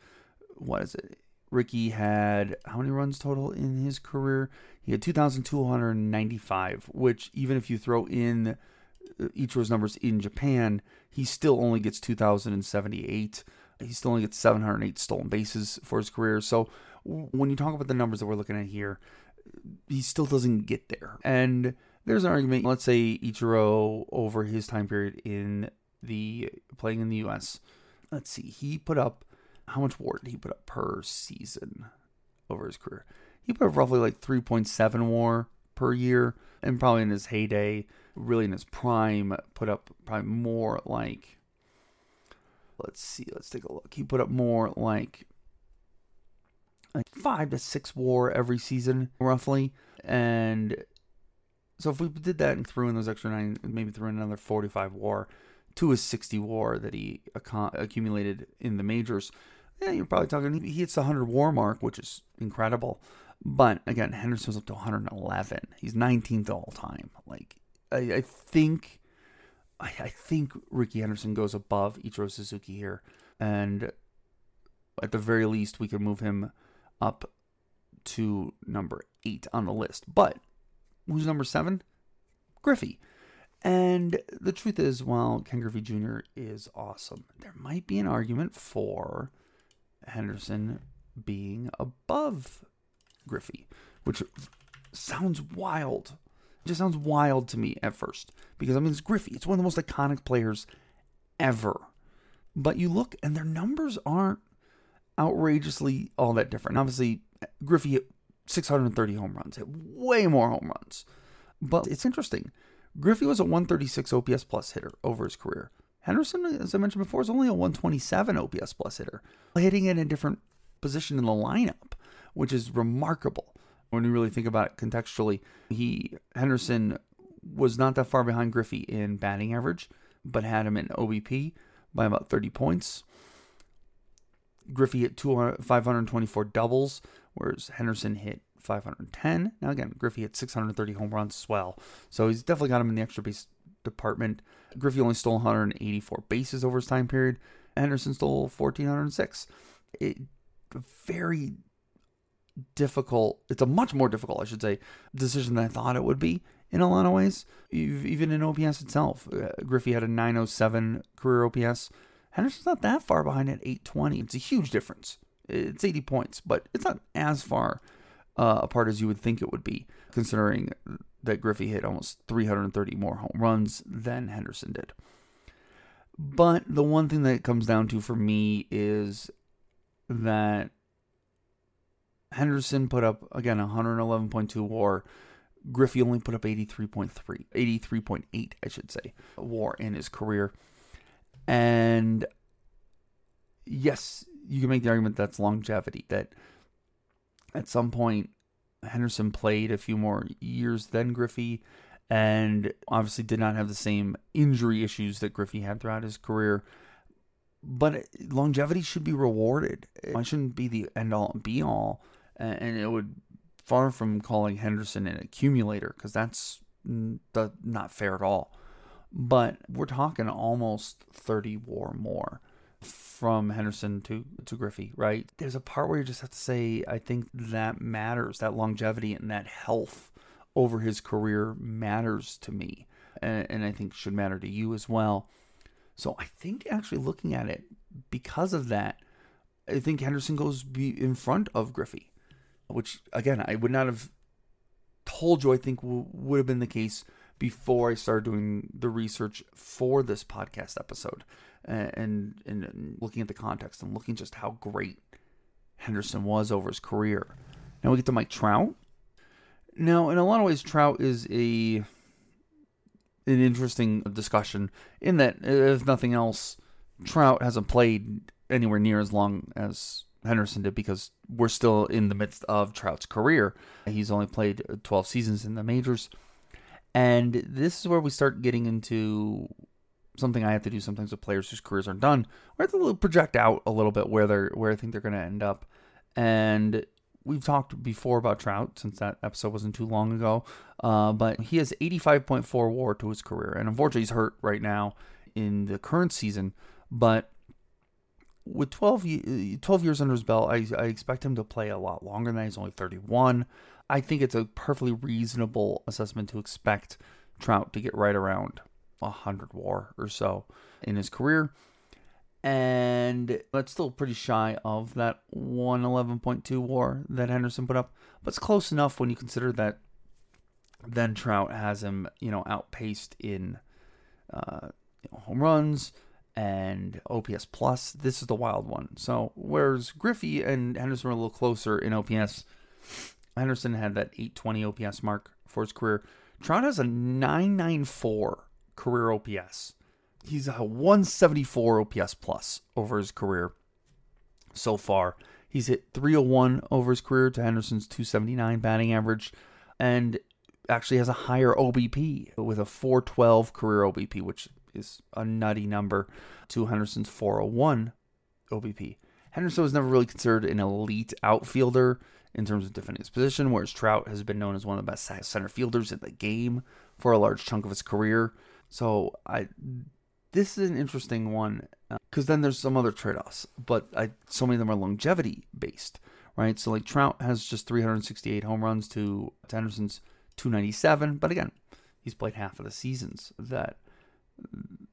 what is it? Rickey had how many runs total in his career? He had 2,295, which even if you throw in Ichiro's numbers in Japan, he still only gets 2,078. He still only gets 708 stolen bases for his career. So when you talk about the numbers that we're looking at here, he still doesn't get there. And there's an argument. Let's say Ichiro over his time period in the playing in the U.S. Let's see, he put up how much WAR did he put up per season over his career? He put up roughly like 3.7 WAR per year, and probably in his heyday, really in his prime, put up probably more like. Let's see. Let's take a look. He put up more like like five to six WAR every season, roughly, and so if we did that and threw in those extra nine, maybe threw in another 45 WAR to his 60 WAR that he accumulated in the majors, yeah, you're probably talking. He hits the 100 WAR mark, which is incredible. But again, Henderson's up to 111. He's 19th all time. Like I, I think, I, I, think Rickey Henderson goes above Ichiro Suzuki here, and at the very least, we could move him up to number eight on the list. But who's number seven? Griffey. And the truth is, while Ken Griffey Jr. is awesome, there might be an argument for Henderson being above Griffey, which sounds wild. It just sounds wild to me at first because I mean, it's Griffey. It's one of the most iconic players ever. But you look and their numbers aren't outrageously all that different. Obviously, Griffey 630 home runs, hit way more home runs. But it's interesting. Griffey was a 136 OPS plus hitter over his career. Henderson, as I mentioned before, is only a 127 OPS plus hitter, hitting in a different position in the lineup, which is remarkable when you really think about it contextually. He Henderson was not that far behind Griffey in batting average, but had him in OBP by about 30 points. Griffey hit uh, 524 doubles, whereas Henderson hit 510. Now, again, Griffey hit 630 home runs as well. So he's definitely got him in the extra base department. Griffey only stole 184 bases over his time period. Henderson stole 1,406. It, very difficult. It's a much more difficult, I should say, decision than I thought it would be in a lot of ways. Even in OPS itself, uh, Griffey had a 907 career OPS. Henderson's not that far behind at 820. It's a huge difference. It's 80 points, but it's not as far uh, apart as you would think it would be, considering that Griffey hit almost 330 more home runs than Henderson did. But the one thing that it comes down to for me is that Henderson put up, again, 111.2 war. Griffey only put up 83.3, 83.8, I should say, war in his career. And yes, you can make the argument that's longevity, that at some point Henderson played a few more years than Griffey and obviously did not have the same injury issues that Griffey had throughout his career. But longevity should be rewarded. It shouldn't be the end all and be all. And it would far from calling Henderson an accumulator because that's not fair at all. But we're talking almost 30 war more from Henderson to to Griffey, right? There's a part where you just have to say, I think that matters, that longevity and that health over his career matters to me, and, and I think should matter to you as well. So I think actually looking at it because of that, I think Henderson goes in front of Griffey, which again I would not have told you. I think w- would have been the case before I started doing the research for this podcast episode and, and, and looking at the context and looking just how great Henderson was over his career. Now we get to Mike Trout. Now, in a lot of ways, Trout is a an interesting discussion in that, if nothing else, Trout hasn't played anywhere near as long as Henderson did because we're still in the midst of Trout's career. He's only played 12 seasons in the majors. And this is where we start getting into something I have to do sometimes with players whose careers aren't done. We have to project out a little bit where they're where I think they're going to end up. And we've talked before about Trout since that episode wasn't too long ago. Uh, but he has 85.4 WAR to his career, and unfortunately he's hurt right now in the current season. But with 12, 12 years under his belt, I, I expect him to play a lot longer than. He's only 31. I think it's a perfectly reasonable assessment to expect Trout to get right around 100 WAR or so in his career. And that's still pretty shy of that 111.2 WAR that Henderson put up, but it's close enough when you consider that then Trout has him, you know, outpaced in uh, home runs, and OPS plus. This is the wild one. So whereas Griffey and Henderson were a little closer in OPS, Henderson had that 820 OPS mark for his career. Trout has a 994 career OPS. He's a 174 OPS plus over his career so far. He's hit 301 over his career to Henderson's 279 batting average, and actually has a higher OBP with a 412 career OBP, which is a nutty number to Henderson's 401 OBP. Henderson was never really considered an elite outfielder in terms of defending his position, whereas Trout has been known as one of the best center fielders in the game for a large chunk of his career. So I, this is an interesting one because uh, then there's some other trade-offs, but I, so many of them are longevity based, right? So like Trout has just 368 home runs to Henderson's 297, but again, he's played half of the seasons that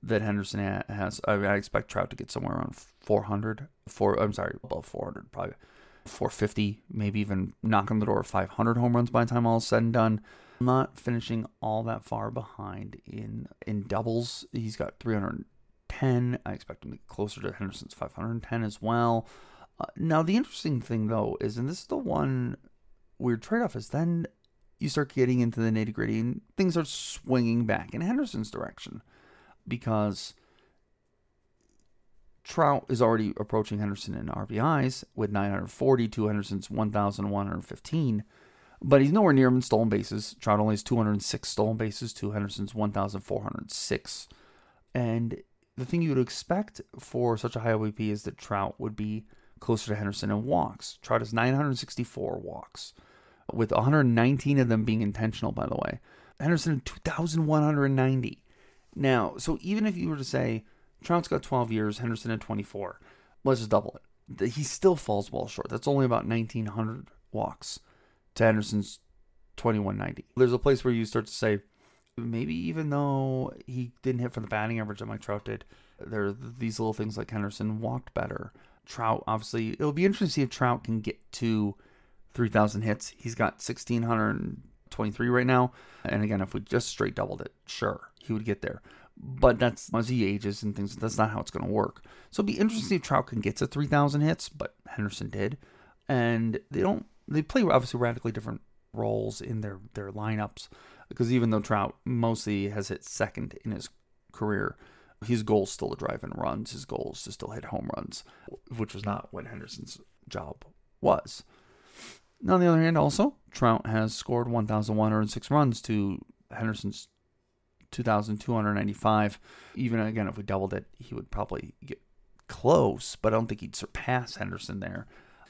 that Henderson has. I, mean, I expect Trout to get somewhere around 400. Four, I'm sorry, above 400, probably 450, maybe even knock on the door of 500 home runs by the time all is said and done. not finishing all that far behind in in doubles. He's got 310. I expect him to get closer to Henderson's 510 as well. Uh, now the interesting thing though is, and this is the one weird trade-off is then you start getting into the nitty gritty and things are swinging back in Henderson's direction because Trout is already approaching Henderson in RBIs with 940 to Henderson's 1,115, but he's nowhere near him in stolen bases. Trout only has 206 stolen bases to Henderson's 1,406. And the thing you would expect for such a high OBP is that Trout would be closer to Henderson in walks. Trout has 964 walks with 119 of them being intentional, by the way. Henderson 2,190. Now, so even if you were to say Trout's got 12 years, Henderson at 24, let's just double it. He still falls well short. That's only about 1,900 walks to Henderson's 2190. There's a place where you start to say, maybe even though he didn't hit for the batting average that Mike Trout did, there are these little things like Henderson walked better. Trout, obviously, it'll be interesting to see if Trout can get to 3,000 hits. He's got 1,623 right now. And again, if we just straight doubled it, sure, he would get there. But that's as he ages and things, that's not how it's going to work. So it'd be interesting if Trout can get to 3,000 hits, but Henderson did. And they don't, they play obviously radically different roles in their, their lineups. Because even though Trout mostly has hit second in his career, his goal is still to drive in runs. His goal is to still hit home runs, which was not what Henderson's job was. Now, on the other hand, also, Trout has scored 1,106 runs to Henderson's 2,295. Even again, if we doubled it, he would probably get close, but I don't think he'd surpass Henderson there.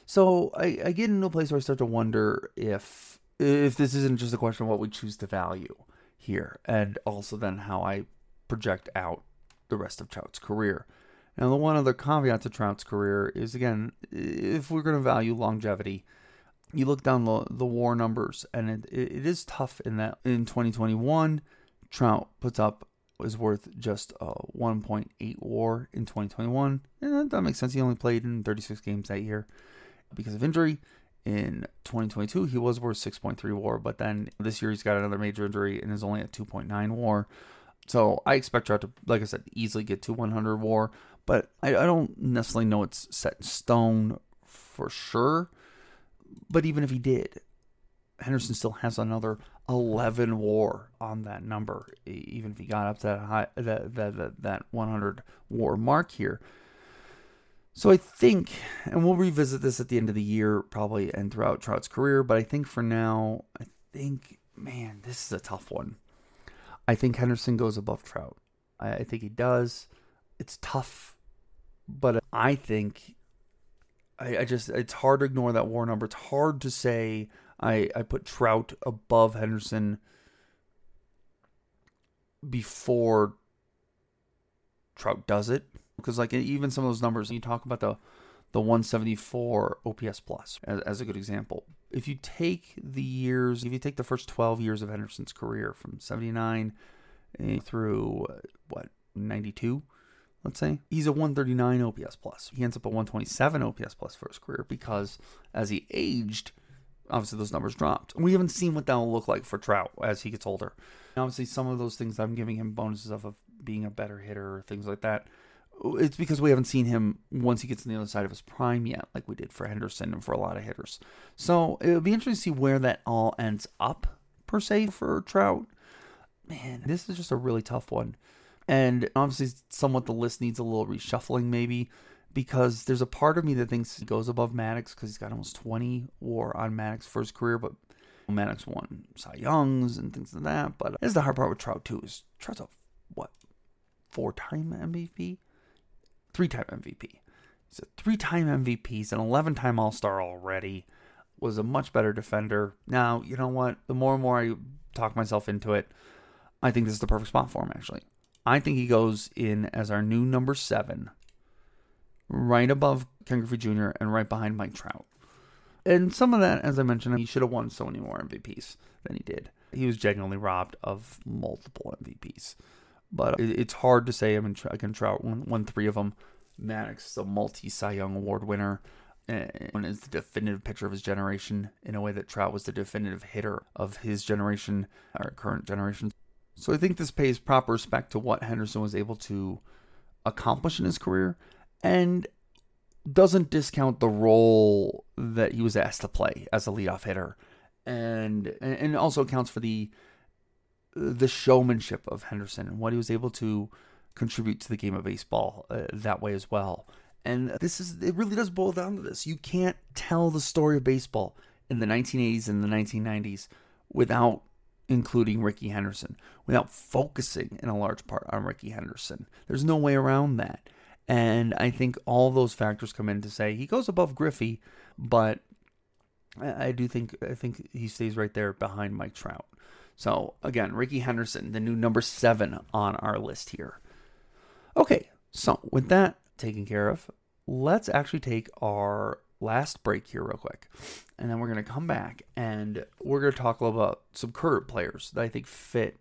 So I, I get into a place where I start to wonder if if this isn't just a question of what we choose to value here, and also then how I project out the rest of Trout's career. Now, the one other caveat to Trout's career is again, if we're going to value longevity, you look down the, the war numbers, and it, it is tough in that in 2021, Trout puts up is worth just uh, a 1.8 war in 2021. And that makes sense. He only played in 36 games that year because of injury. in 2022, he was worth 6.3 WAR, but then this year he's got another major injury and is only at 2.9 WAR. So I expect Trout to, like I said, easily get to 100 WAR, but I, I don't necessarily know it's set in stone for sure. But even if he did, Henderson still has another 11 WAR on that number, even if he got up to that high, that that that, that 100 WAR mark here. So I think, and we'll revisit this at the end of the year, probably and throughout Trout's career. But I think for now, I think, man, this is a tough one. I think Henderson goes above Trout. I, I think he does. It's tough, but I think I, I just it's hard to ignore that WAR number. It's hard to say I, I put Trout above Henderson before Trout does it. Because like even some of those numbers, you talk about the the 174 OPS plus as, as a good example. If you take the years, if you take the first 12 years of Henderson's career from 79 eh, through what 92, let's say he's a 139 OPS plus. He ends up at 127 OPS plus for his career because as he aged, obviously those numbers dropped. We haven't seen what that will look like for Trout as he gets older. And obviously, some of those things I'm giving him bonuses of, of being a better hitter or things like that. It's because we haven't seen him once he gets on the other side of his prime yet, like we did for Henderson and for a lot of hitters. So it'll be interesting to see where that all ends up, per se, for Trout. Man, this is just a really tough one. And obviously, somewhat the list needs a little reshuffling, maybe because there's a part of me that thinks he goes above Maddux because he's got almost 20 WAR on Maddux for his career, but Maddux won Cy Youngs and things like that. But this is the hard part with Trout too. Is Trout's a what four-time MVP, three-time MVP. He's a three-time MVP. He's an 11-time All-Star already. Was a much better defender. Now you know what? The more and more I talk myself into it, I think this is the perfect spot for him. Actually, I think he goes in as our new number seven right above Ken Griffey Jr. and right behind Mike Trout. And some of that, as I mentioned, he should have won so many more MVPs than he did. He was genuinely robbed of multiple MVPs. But it's hard to say. I mean, again, Trout won, won three of them. Maddux, the multi Cy Young Award winner, eh, and is the definitive pitcher of his generation in a way that Trout was the definitive hitter of his generation, our current generation. So I think this pays proper respect to what Henderson was able to accomplish in his career and doesn't discount the role that he was asked to play as a leadoff hitter, and and also accounts for the the showmanship of Henderson and what he was able to contribute to the game of baseball uh, that way as well. And this is it really does boil down to this. You can't tell the story of baseball in the 1980s and the 1990s without including Rickey Henderson, without focusing in a large part on Rickey Henderson. There's no way around that. And I think all those factors come in to say he goes above Griffey, but I, do think I think he stays right there behind Mike Trout. So again, Rickey Henderson, the new number seven on our list here. Okay, so with that taken care of, let's actually take our last break here real quick. And then we're going to come back and we're going to talk about some current players that I think fit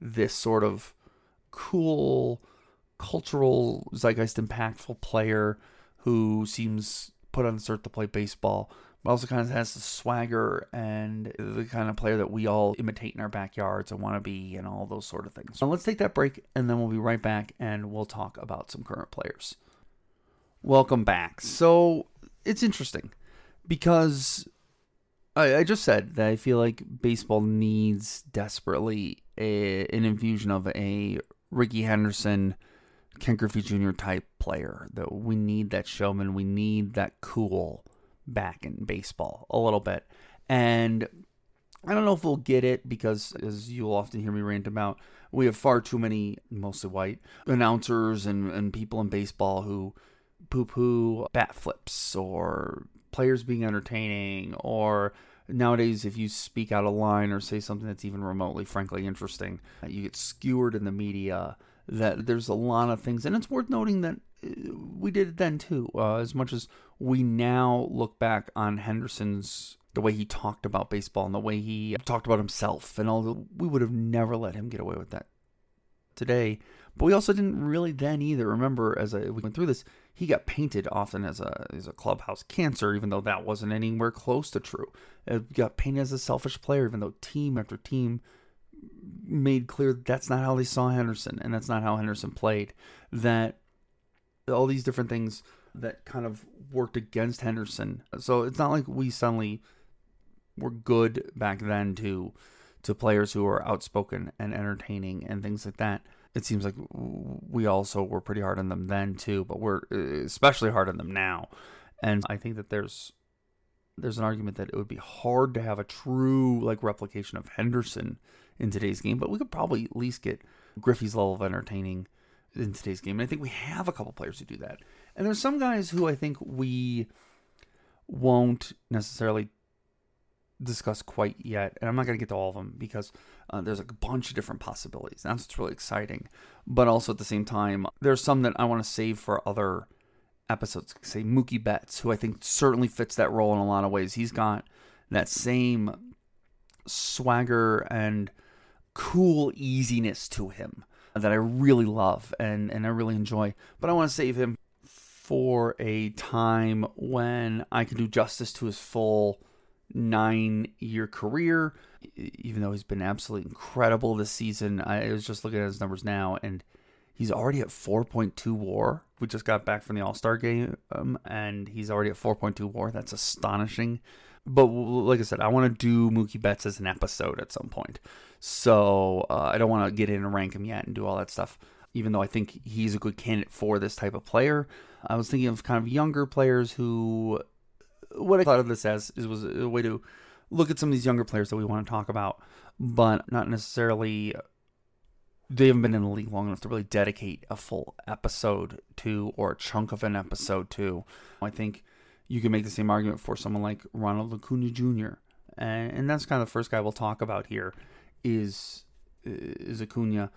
this sort of cool cultural zeitgeist impactful player who seems put on the cert to play baseball, but also kind of has the swagger and the kind of player that we all imitate in our backyards and want to be and all those sort of things. So let's take that break and then we'll be right back and we'll talk about some current players. Welcome back. So it's interesting because I, I just said that I feel like baseball needs desperately a, an infusion of a Rickey Henderson Ken Griffey Jr. type player. That we need that showman. We need that cool back in baseball a little bit. And I don't know if we'll get it because, as you'll often hear me rant about, we have far too many, mostly white, announcers and, and people in baseball who poo poo bat flips or players being entertaining or nowadays if you speak out of line or say something that's even remotely frankly interesting you get skewered in the media that there's a lot of things, and it's worth noting that uh, we did it then too. Uh, as much as we now look back on Henderson's the way he talked about baseball and the way he talked about himself and all, the, we would have never let him get away with that today. But we also didn't really then either. Remember, as I, we went through this, he got painted often as a as a clubhouse cancer, even though that wasn't anywhere close to true. It got painted as a selfish player, even though team after team made clear that that's not how they saw Henderson, and that's not how Henderson played. That all these different things that kind of worked against Henderson. So it's not like we suddenly were good back then to to players who are outspoken and entertaining and things like that it seems like we also were pretty hard on them then too, but we're uh, especially hard on them now. And I think that there's there's an argument that it would be hard to have a true like replication of Henderson in today's game, but we could probably at least get Griffey's level of entertaining in today's game. And I think we have a couple players who do that. And there's some guys who I think we won't necessarily discuss quite yet, and I'm not going to get to all of them because uh, there's a bunch of different possibilities. That's what's really exciting. But also at the same time, there's some that I want to save for other episodes. Say Mookie Betts, who I think certainly fits that role in a lot of ways. He's got that same swagger and cool easiness to him that I really love and, and I really enjoy. But I want to save him for a time when I can do justice to his full nine year career, even though he's been absolutely incredible this season. I was just looking at his numbers now, and he's already at 4.2 war. We just got back from the All Star game, um, and he's already at 4.2 war. That's astonishing. But like I said, I want to do Mookie Betts as an episode at some point. So uh, I don't want to get in and rank him yet and do all that stuff. Even though I think he's a good candidate for this type of player, I was thinking of kind of younger players who what I thought of this as is was a way to look at some of these younger players that we want to talk about, but not necessarily they haven't been in the league long enough to really dedicate a full episode to or a chunk of an episode to. I think you can make the same argument for someone like Ronald Acuna Jr. And, that's kind of the first guy we'll talk about here is is Acuna.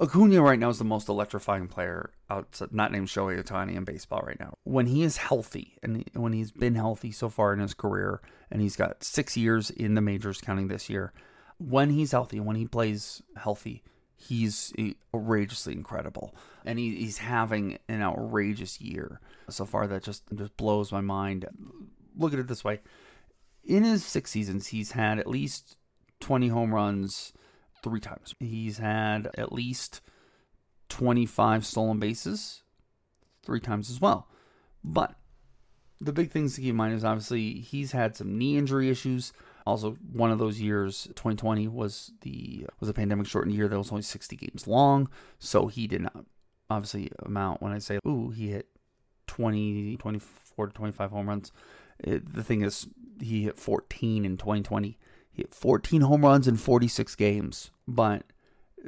Acuna right now is the most electrifying player outside, not named Shohei Ohtani in baseball right now. When he is healthy, and when he's been healthy so far in his career, and he's got six years in the majors, counting this year, when he's healthy, when he plays healthy, he's outrageously incredible, and he, he's having an outrageous year so far that just just blows my mind. Look at it this way: in his six seasons, he's had at least twenty home runs three times. He's had at least 25 stolen bases three times as well. But the big things to keep in mind is obviously he's had some knee injury issues. Also, one of those years, 2020, was the was a pandemic shortened year that was only 60 games long, so he did not obviously amount. When I say, ooh, he hit 20, 24 to 25 home runs. It, the thing is, he hit 14 in 2020. Hit 14 home runs in 46 games, but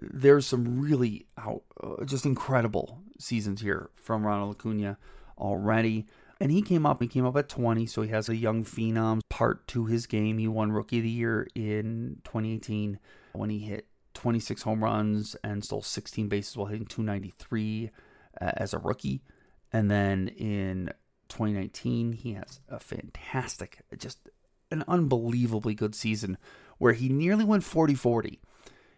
there's some really out, uh, just incredible seasons here from Ronald Acuna already. And he came up, he came up at 20, so he has a young phenom part to his game. He won Rookie of the Year in 2018 when he hit 26 home runs and stole 16 bases while hitting 293 uh, as a rookie. And then in 2019, he has a fantastic, just an unbelievably good season where he nearly went 40 40.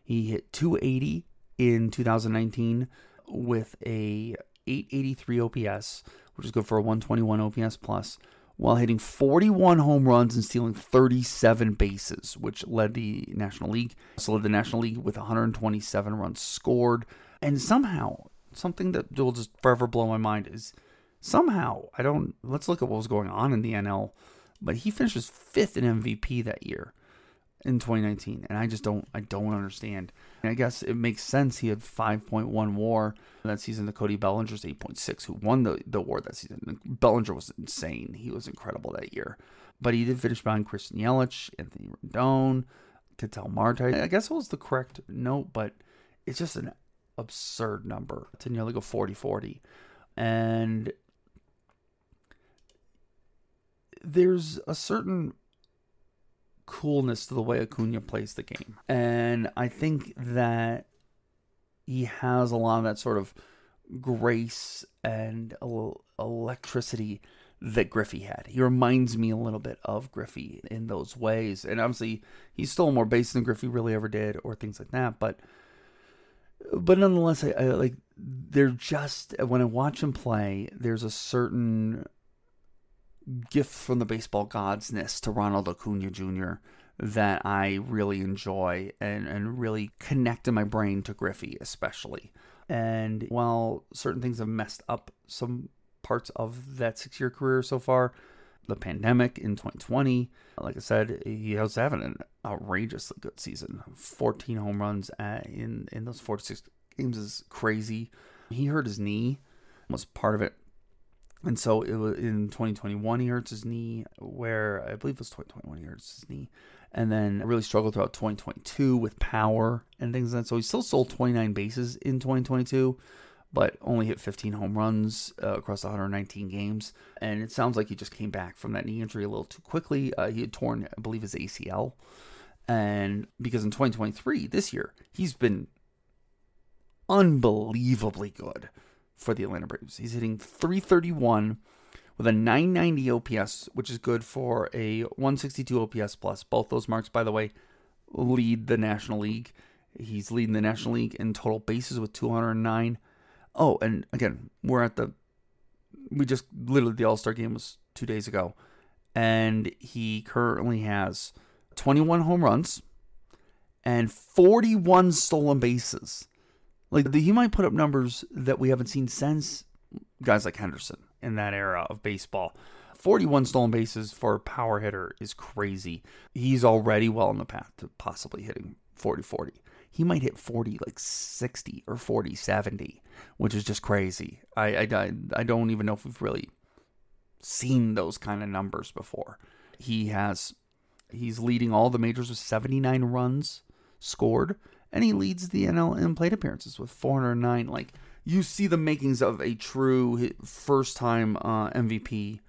He hit 280 in 2019 with a 883 OPS, which is good for a 121 OPS plus, while hitting 41 home runs and stealing 37 bases, which led the National League. So led the National League with 127 runs scored. And somehow, something that will just forever blow my mind is somehow, I don't, let's look at what was going on in the NL but he finishes fifth in MVP that year in 2019, and I just don't I don't understand. And I guess it makes sense. He had 5.1 WAR that season. The Cody Bellinger's 8.6, who won the the award that season. Bellinger was insane. He was incredible that year. But he did finish behind Christian Yelich, Anthony Rendon, Ketel Marte. I guess it was the correct note, but it's just an absurd number to nearly go 40-40. And there's a certain coolness to the way Acuna plays the game. And I think that he has a lot of that sort of grace and electricity that Griffey had. He reminds me a little bit of Griffey in those ways. And obviously, he's still more base than Griffey really ever did, or things like that. But but nonetheless, I, I like they're just when I watch him play, there's a certain gift from the baseball godsness to Ronald Acuna Jr. that I really enjoy and, and really connect in my brain to Griffey, especially. And while certain things have messed up some parts of that six year career so far, the pandemic in 2020, like I said, he was having an outrageously good season. 14 home runs in, in those four to six games is crazy. He hurt his knee, was part of it. And so it was in 2021 he hurts his knee, where I believe it was 2021 he hurts his knee, and then really struggled throughout 2022 with power and things like that. So he still sold 29 bases in 2022, but only hit 15 home runs uh, across 119 games. And it sounds like he just came back from that knee injury a little too quickly. Uh, he had torn, I believe, his ACL. And because in 2023, this year, he's been unbelievably good for the Atlanta Braves. He's hitting 331 with a 990 OPS, which is good for a 162 OPS plus. Both those marks, by the way, lead the National League. He's leading the National League in total bases with 209. Oh, and again, we're at the we just literally the All Star game was two days ago, and he currently has 21 home runs and 41 stolen bases. Like he might put up numbers that we haven't seen since guys like Henderson in that era of baseball. 41 stolen bases for a power hitter is crazy. He's already well on the path to possibly hitting 40 40. He might hit 40 like 60 or 40 70, which is just crazy. I, I, I don't even know if we've really seen those kind of numbers before. He has he's leading all the majors with 79 runs scored and he leads the NL in plate appearances with 409. Like you see the makings of a true first time uh, MVP.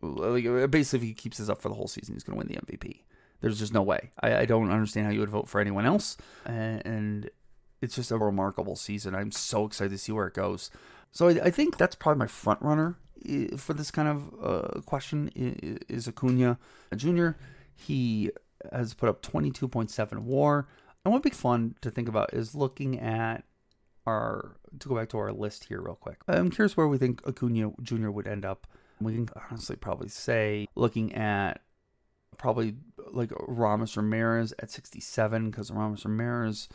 Like basically, if he keeps this up for the whole season, he's going to win the MVP. There's just no way. I, I, don't understand how you would vote for anyone else, and, it's just a remarkable season. I'm so excited to see where it goes. So I, I think that's probably my front runner for this kind of uh, question is Acuna Jr. He has put up 22.7 WAR. And what would be fun to think about is looking at our to go back to our list here real quick. I'm curious where we think Acuna Jr. would end up. We can honestly probably say looking at probably like Aramis Ramirez at 67 because Aramis Ramirez,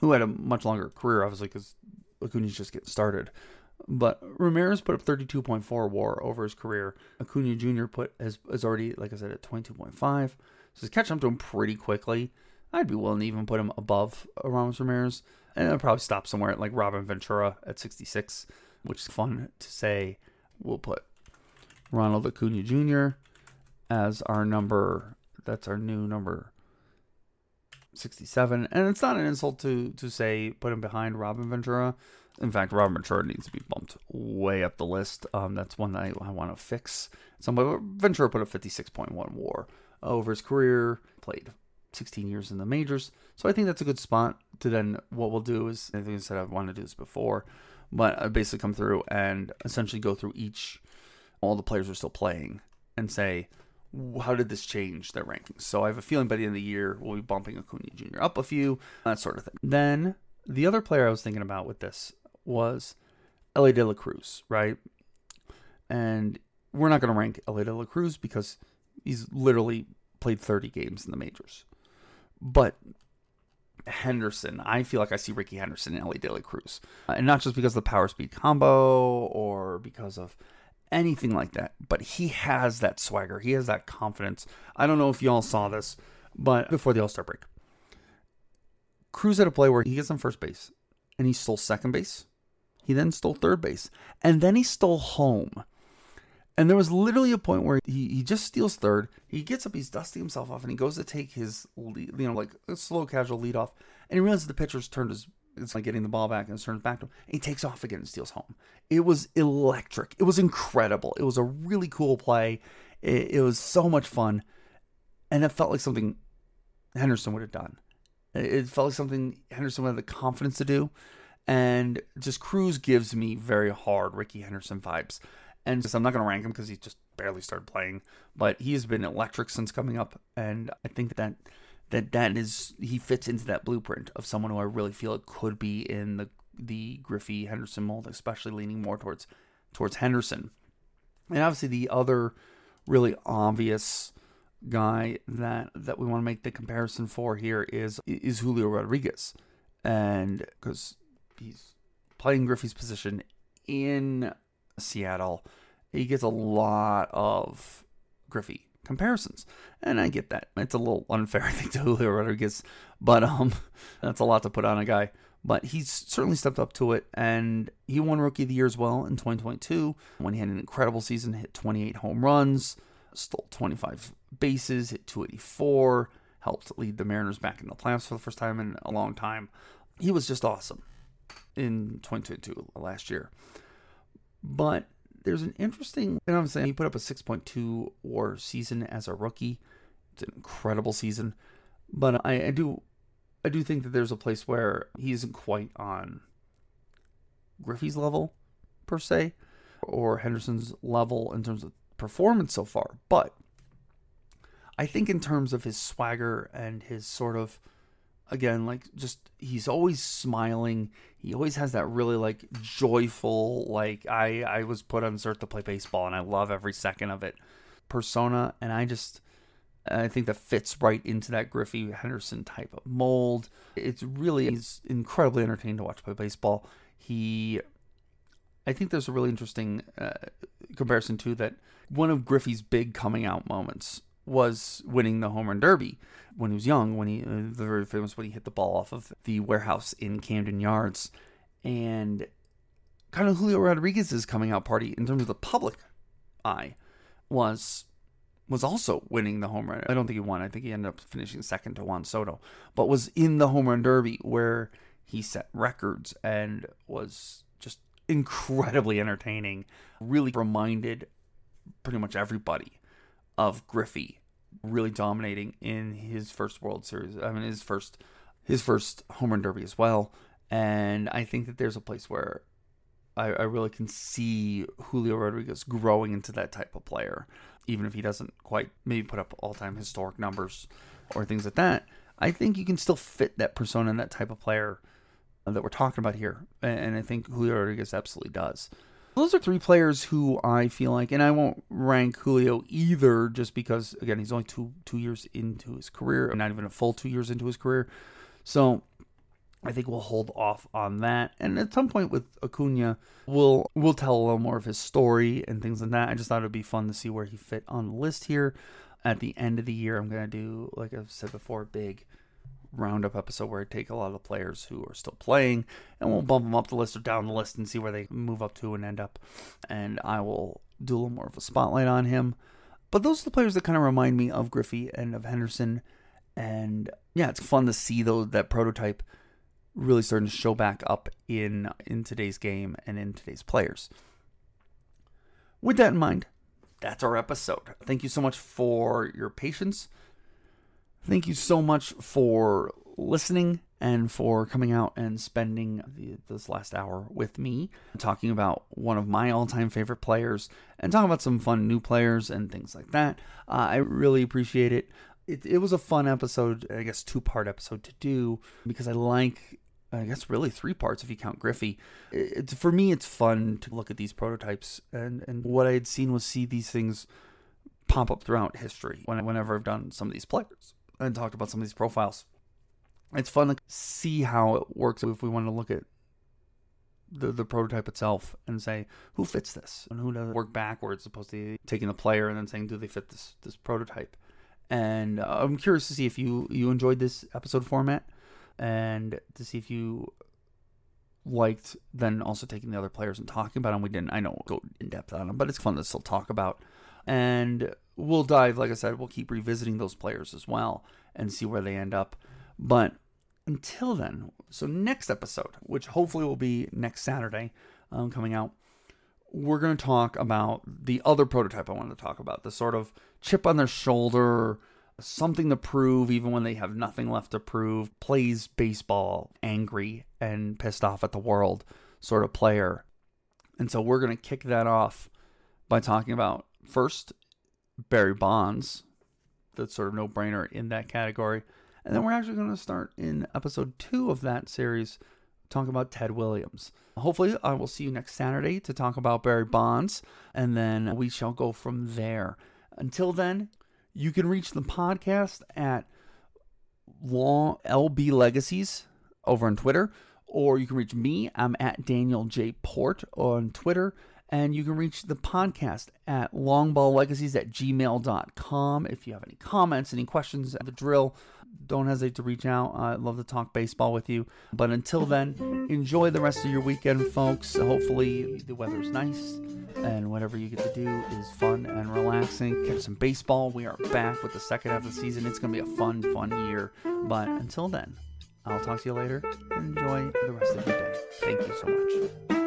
who had a much longer career, obviously because Acuna's just getting started. But Ramirez put up 32.4 WAR over his career. Acuna Jr. put has, has already, like I said, at 22.5. So he's catching up to him pretty quickly. I'd be willing to even put him above Aramis Ramirez. And I'd probably stop somewhere at like Robin Ventura at 66, which is fun to say. We'll put Ronald Acuna Jr. as our number. That's our new number 67. And it's not an insult to to say put him behind Robin Ventura. In fact, Robin Ventura needs to be bumped way up the list. Um, that's one that I, I want to fix. Somebody Ventura put a 56.1 WAR over his career. Played 16 years in the majors. So I think that's a good spot to then what we'll do is I think I said I wanted to do this before, but I basically come through and essentially go through each all the players are still playing and say how did this change their rankings? So I have a feeling by the end of the year we'll be bumping Acuna Jr. up a few, that sort of thing. Then the other player I was thinking about with this was Elly De La Cruz, right? And we're not going to rank Elly De La Cruz because he's literally played 30 games in the majors. But Henderson, I feel like I see Rickey Henderson in Elly De La Cruz. Uh, and not just because of the power speed combo or because of anything like that, but he has that swagger. He has that confidence. I don't know if y'all saw this, but before the All Star break, Cruz had a play where he gets on first base and he stole second base. He then stole third base and then he stole home. And there was literally a point where he, he just steals third. He gets up, he's dusting himself off, and he goes to take his, lead, you know, like a slow, casual lead off. And he realizes the pitcher's turned his, it's like getting the ball back and it's turned back to him. And he takes off again and steals home. It was electric. It was incredible. It was a really cool play. It, it was so much fun. And it felt like something Henderson would have done. It felt like something Henderson would have the confidence to do. And just Cruz gives me very hard Rickey Henderson vibes. And just, I'm not going to rank him because he just barely started playing, but he has been electric since coming up. And I think that that that is he fits into that blueprint of someone who I really feel it could be in the the Griffey Henderson mold, especially leaning more towards towards Henderson. And obviously the other really obvious guy that that we want to make the comparison for here is is Julio Rodriguez, and because he's playing Griffey's position in Seattle, he gets a lot of Griffey comparisons, and I get that. It's a little unfair, I think, to Julio Rodriguez, but um, that's a lot to put on a guy. But he's certainly stepped up to it, and he won Rookie of the Year as well in 2022 when he had an incredible season, hit 28 home runs, stole 25 bases, hit 284, helped lead the Mariners back in the playoffs for the first time in a long time. He was just awesome in 2022 last year. But there's an interesting, and I'm saying he put up a 6.2 WAR season as a rookie. It's an incredible season, but I, I do, I do think that there's a place where he isn't quite on Griffey's level per se, or Henderson's level in terms of performance so far. But I think in terms of his swagger and his sort of again like just he's always smiling. He always has that really like joyful like i i was put on earth to play baseball and i love every second of it persona. And i just i think that fits right into that griffey henderson type of mold. It's really he's incredibly entertaining to watch play baseball. He i think there's a really interesting uh, comparison too that one of griffey's big coming out moments was winning the home run derby when he was young, when he uh, the very famous when he hit the ball off of the warehouse in Camden Yards, and kind of Julio Rodriguez's coming out party in terms of the public eye was was also winning the home run. I don't think he won. I think he ended up finishing second to Juan Soto, but was in the home run derby where he set records and was just incredibly entertaining. Really reminded pretty much everybody of Griffey really dominating in his first World Series. I mean, his first his first home run derby as well. And I think that there's a place where I, I really can see Julio Rodriguez growing into that type of player, even if he doesn't quite maybe put up all time historic numbers or things like that. I think you can still fit that persona and that type of player that we're talking about here. And I think Julio Rodriguez absolutely does. Those are three players who I feel like, and I won't rank Julio either, just because again he's only two two years into his career, not even a full two years into his career. So I think we'll hold off on that. And at some point with Acuna, we'll we'll tell a little more of his story and things like that. I just thought it'd be fun to see where he fit on the list here. At the end of the year, I'm gonna do, like I've said before, big roundup episode where I take a lot of the players who are still playing and we'll bump them up the list or down the list and see where they move up to and end up. And I will do a little more of a spotlight on him. But those are the players that kind of remind me of Griffey and of Henderson. And yeah, it's fun to see though that prototype really starting to show back up in in today's game and in today's players. With that in mind, that's our episode. Thank you so much for your patience. Thank you so much for listening and for coming out and spending the, this last hour with me talking about one of my all time favorite players and talking about some fun new players and things like that. Uh, I really appreciate it. it. It was a fun episode, I guess, two part episode to do because I like. I guess really three parts if you count Griffey. It's for me, it's fun to look at these prototypes, and and what I had seen was see these things pop up throughout history. When, whenever I've done some of these players, and talked about some of these profiles. It's fun to see how it works if we want to look at the the prototype itself and say who fits this and who doesn't work backwards opposed to taking the player and then saying do they fit this this prototype. And uh, I'm curious to see if you you enjoyed this episode format and to see if you liked then also taking the other players and talking about them. We didn't I know go in depth on them, but it's fun to still talk about. And we'll dive, like I said, we'll keep revisiting those players as well and see where they end up. But until then, so next episode, which hopefully will be next Saturday um, coming out, we're going to talk about the other prototype I wanted to talk about the sort of chip on their shoulder, something to prove even when they have nothing left to prove, plays baseball angry and pissed off at the world sort of player. And so we're going to kick that off by talking about first Barry Bonds, that's sort of no brainer in that category. And then we're actually going to start in episode two of that series, talking about Ted Williams. Hopefully, I will see you next Saturday to talk about Barry Bonds, and then we shall go from there. Until then, you can reach the podcast at long LB Legacies over on Twitter, or you can reach me. I'm at Daniel J. Port on Twitter. And you can reach the podcast at longballlegacies at gmail.com. If you have any comments, any questions, the drill, don't hesitate to reach out. I'd love to talk baseball with you. But until then, enjoy the rest of your weekend, folks. Hopefully, the weather's nice and whatever you get to do is fun and relaxing. Catch some baseball. We are back with the second half of the season. It's going to be a fun, fun year. But until then, I'll talk to you later. Enjoy the rest of your day. Thank you so much.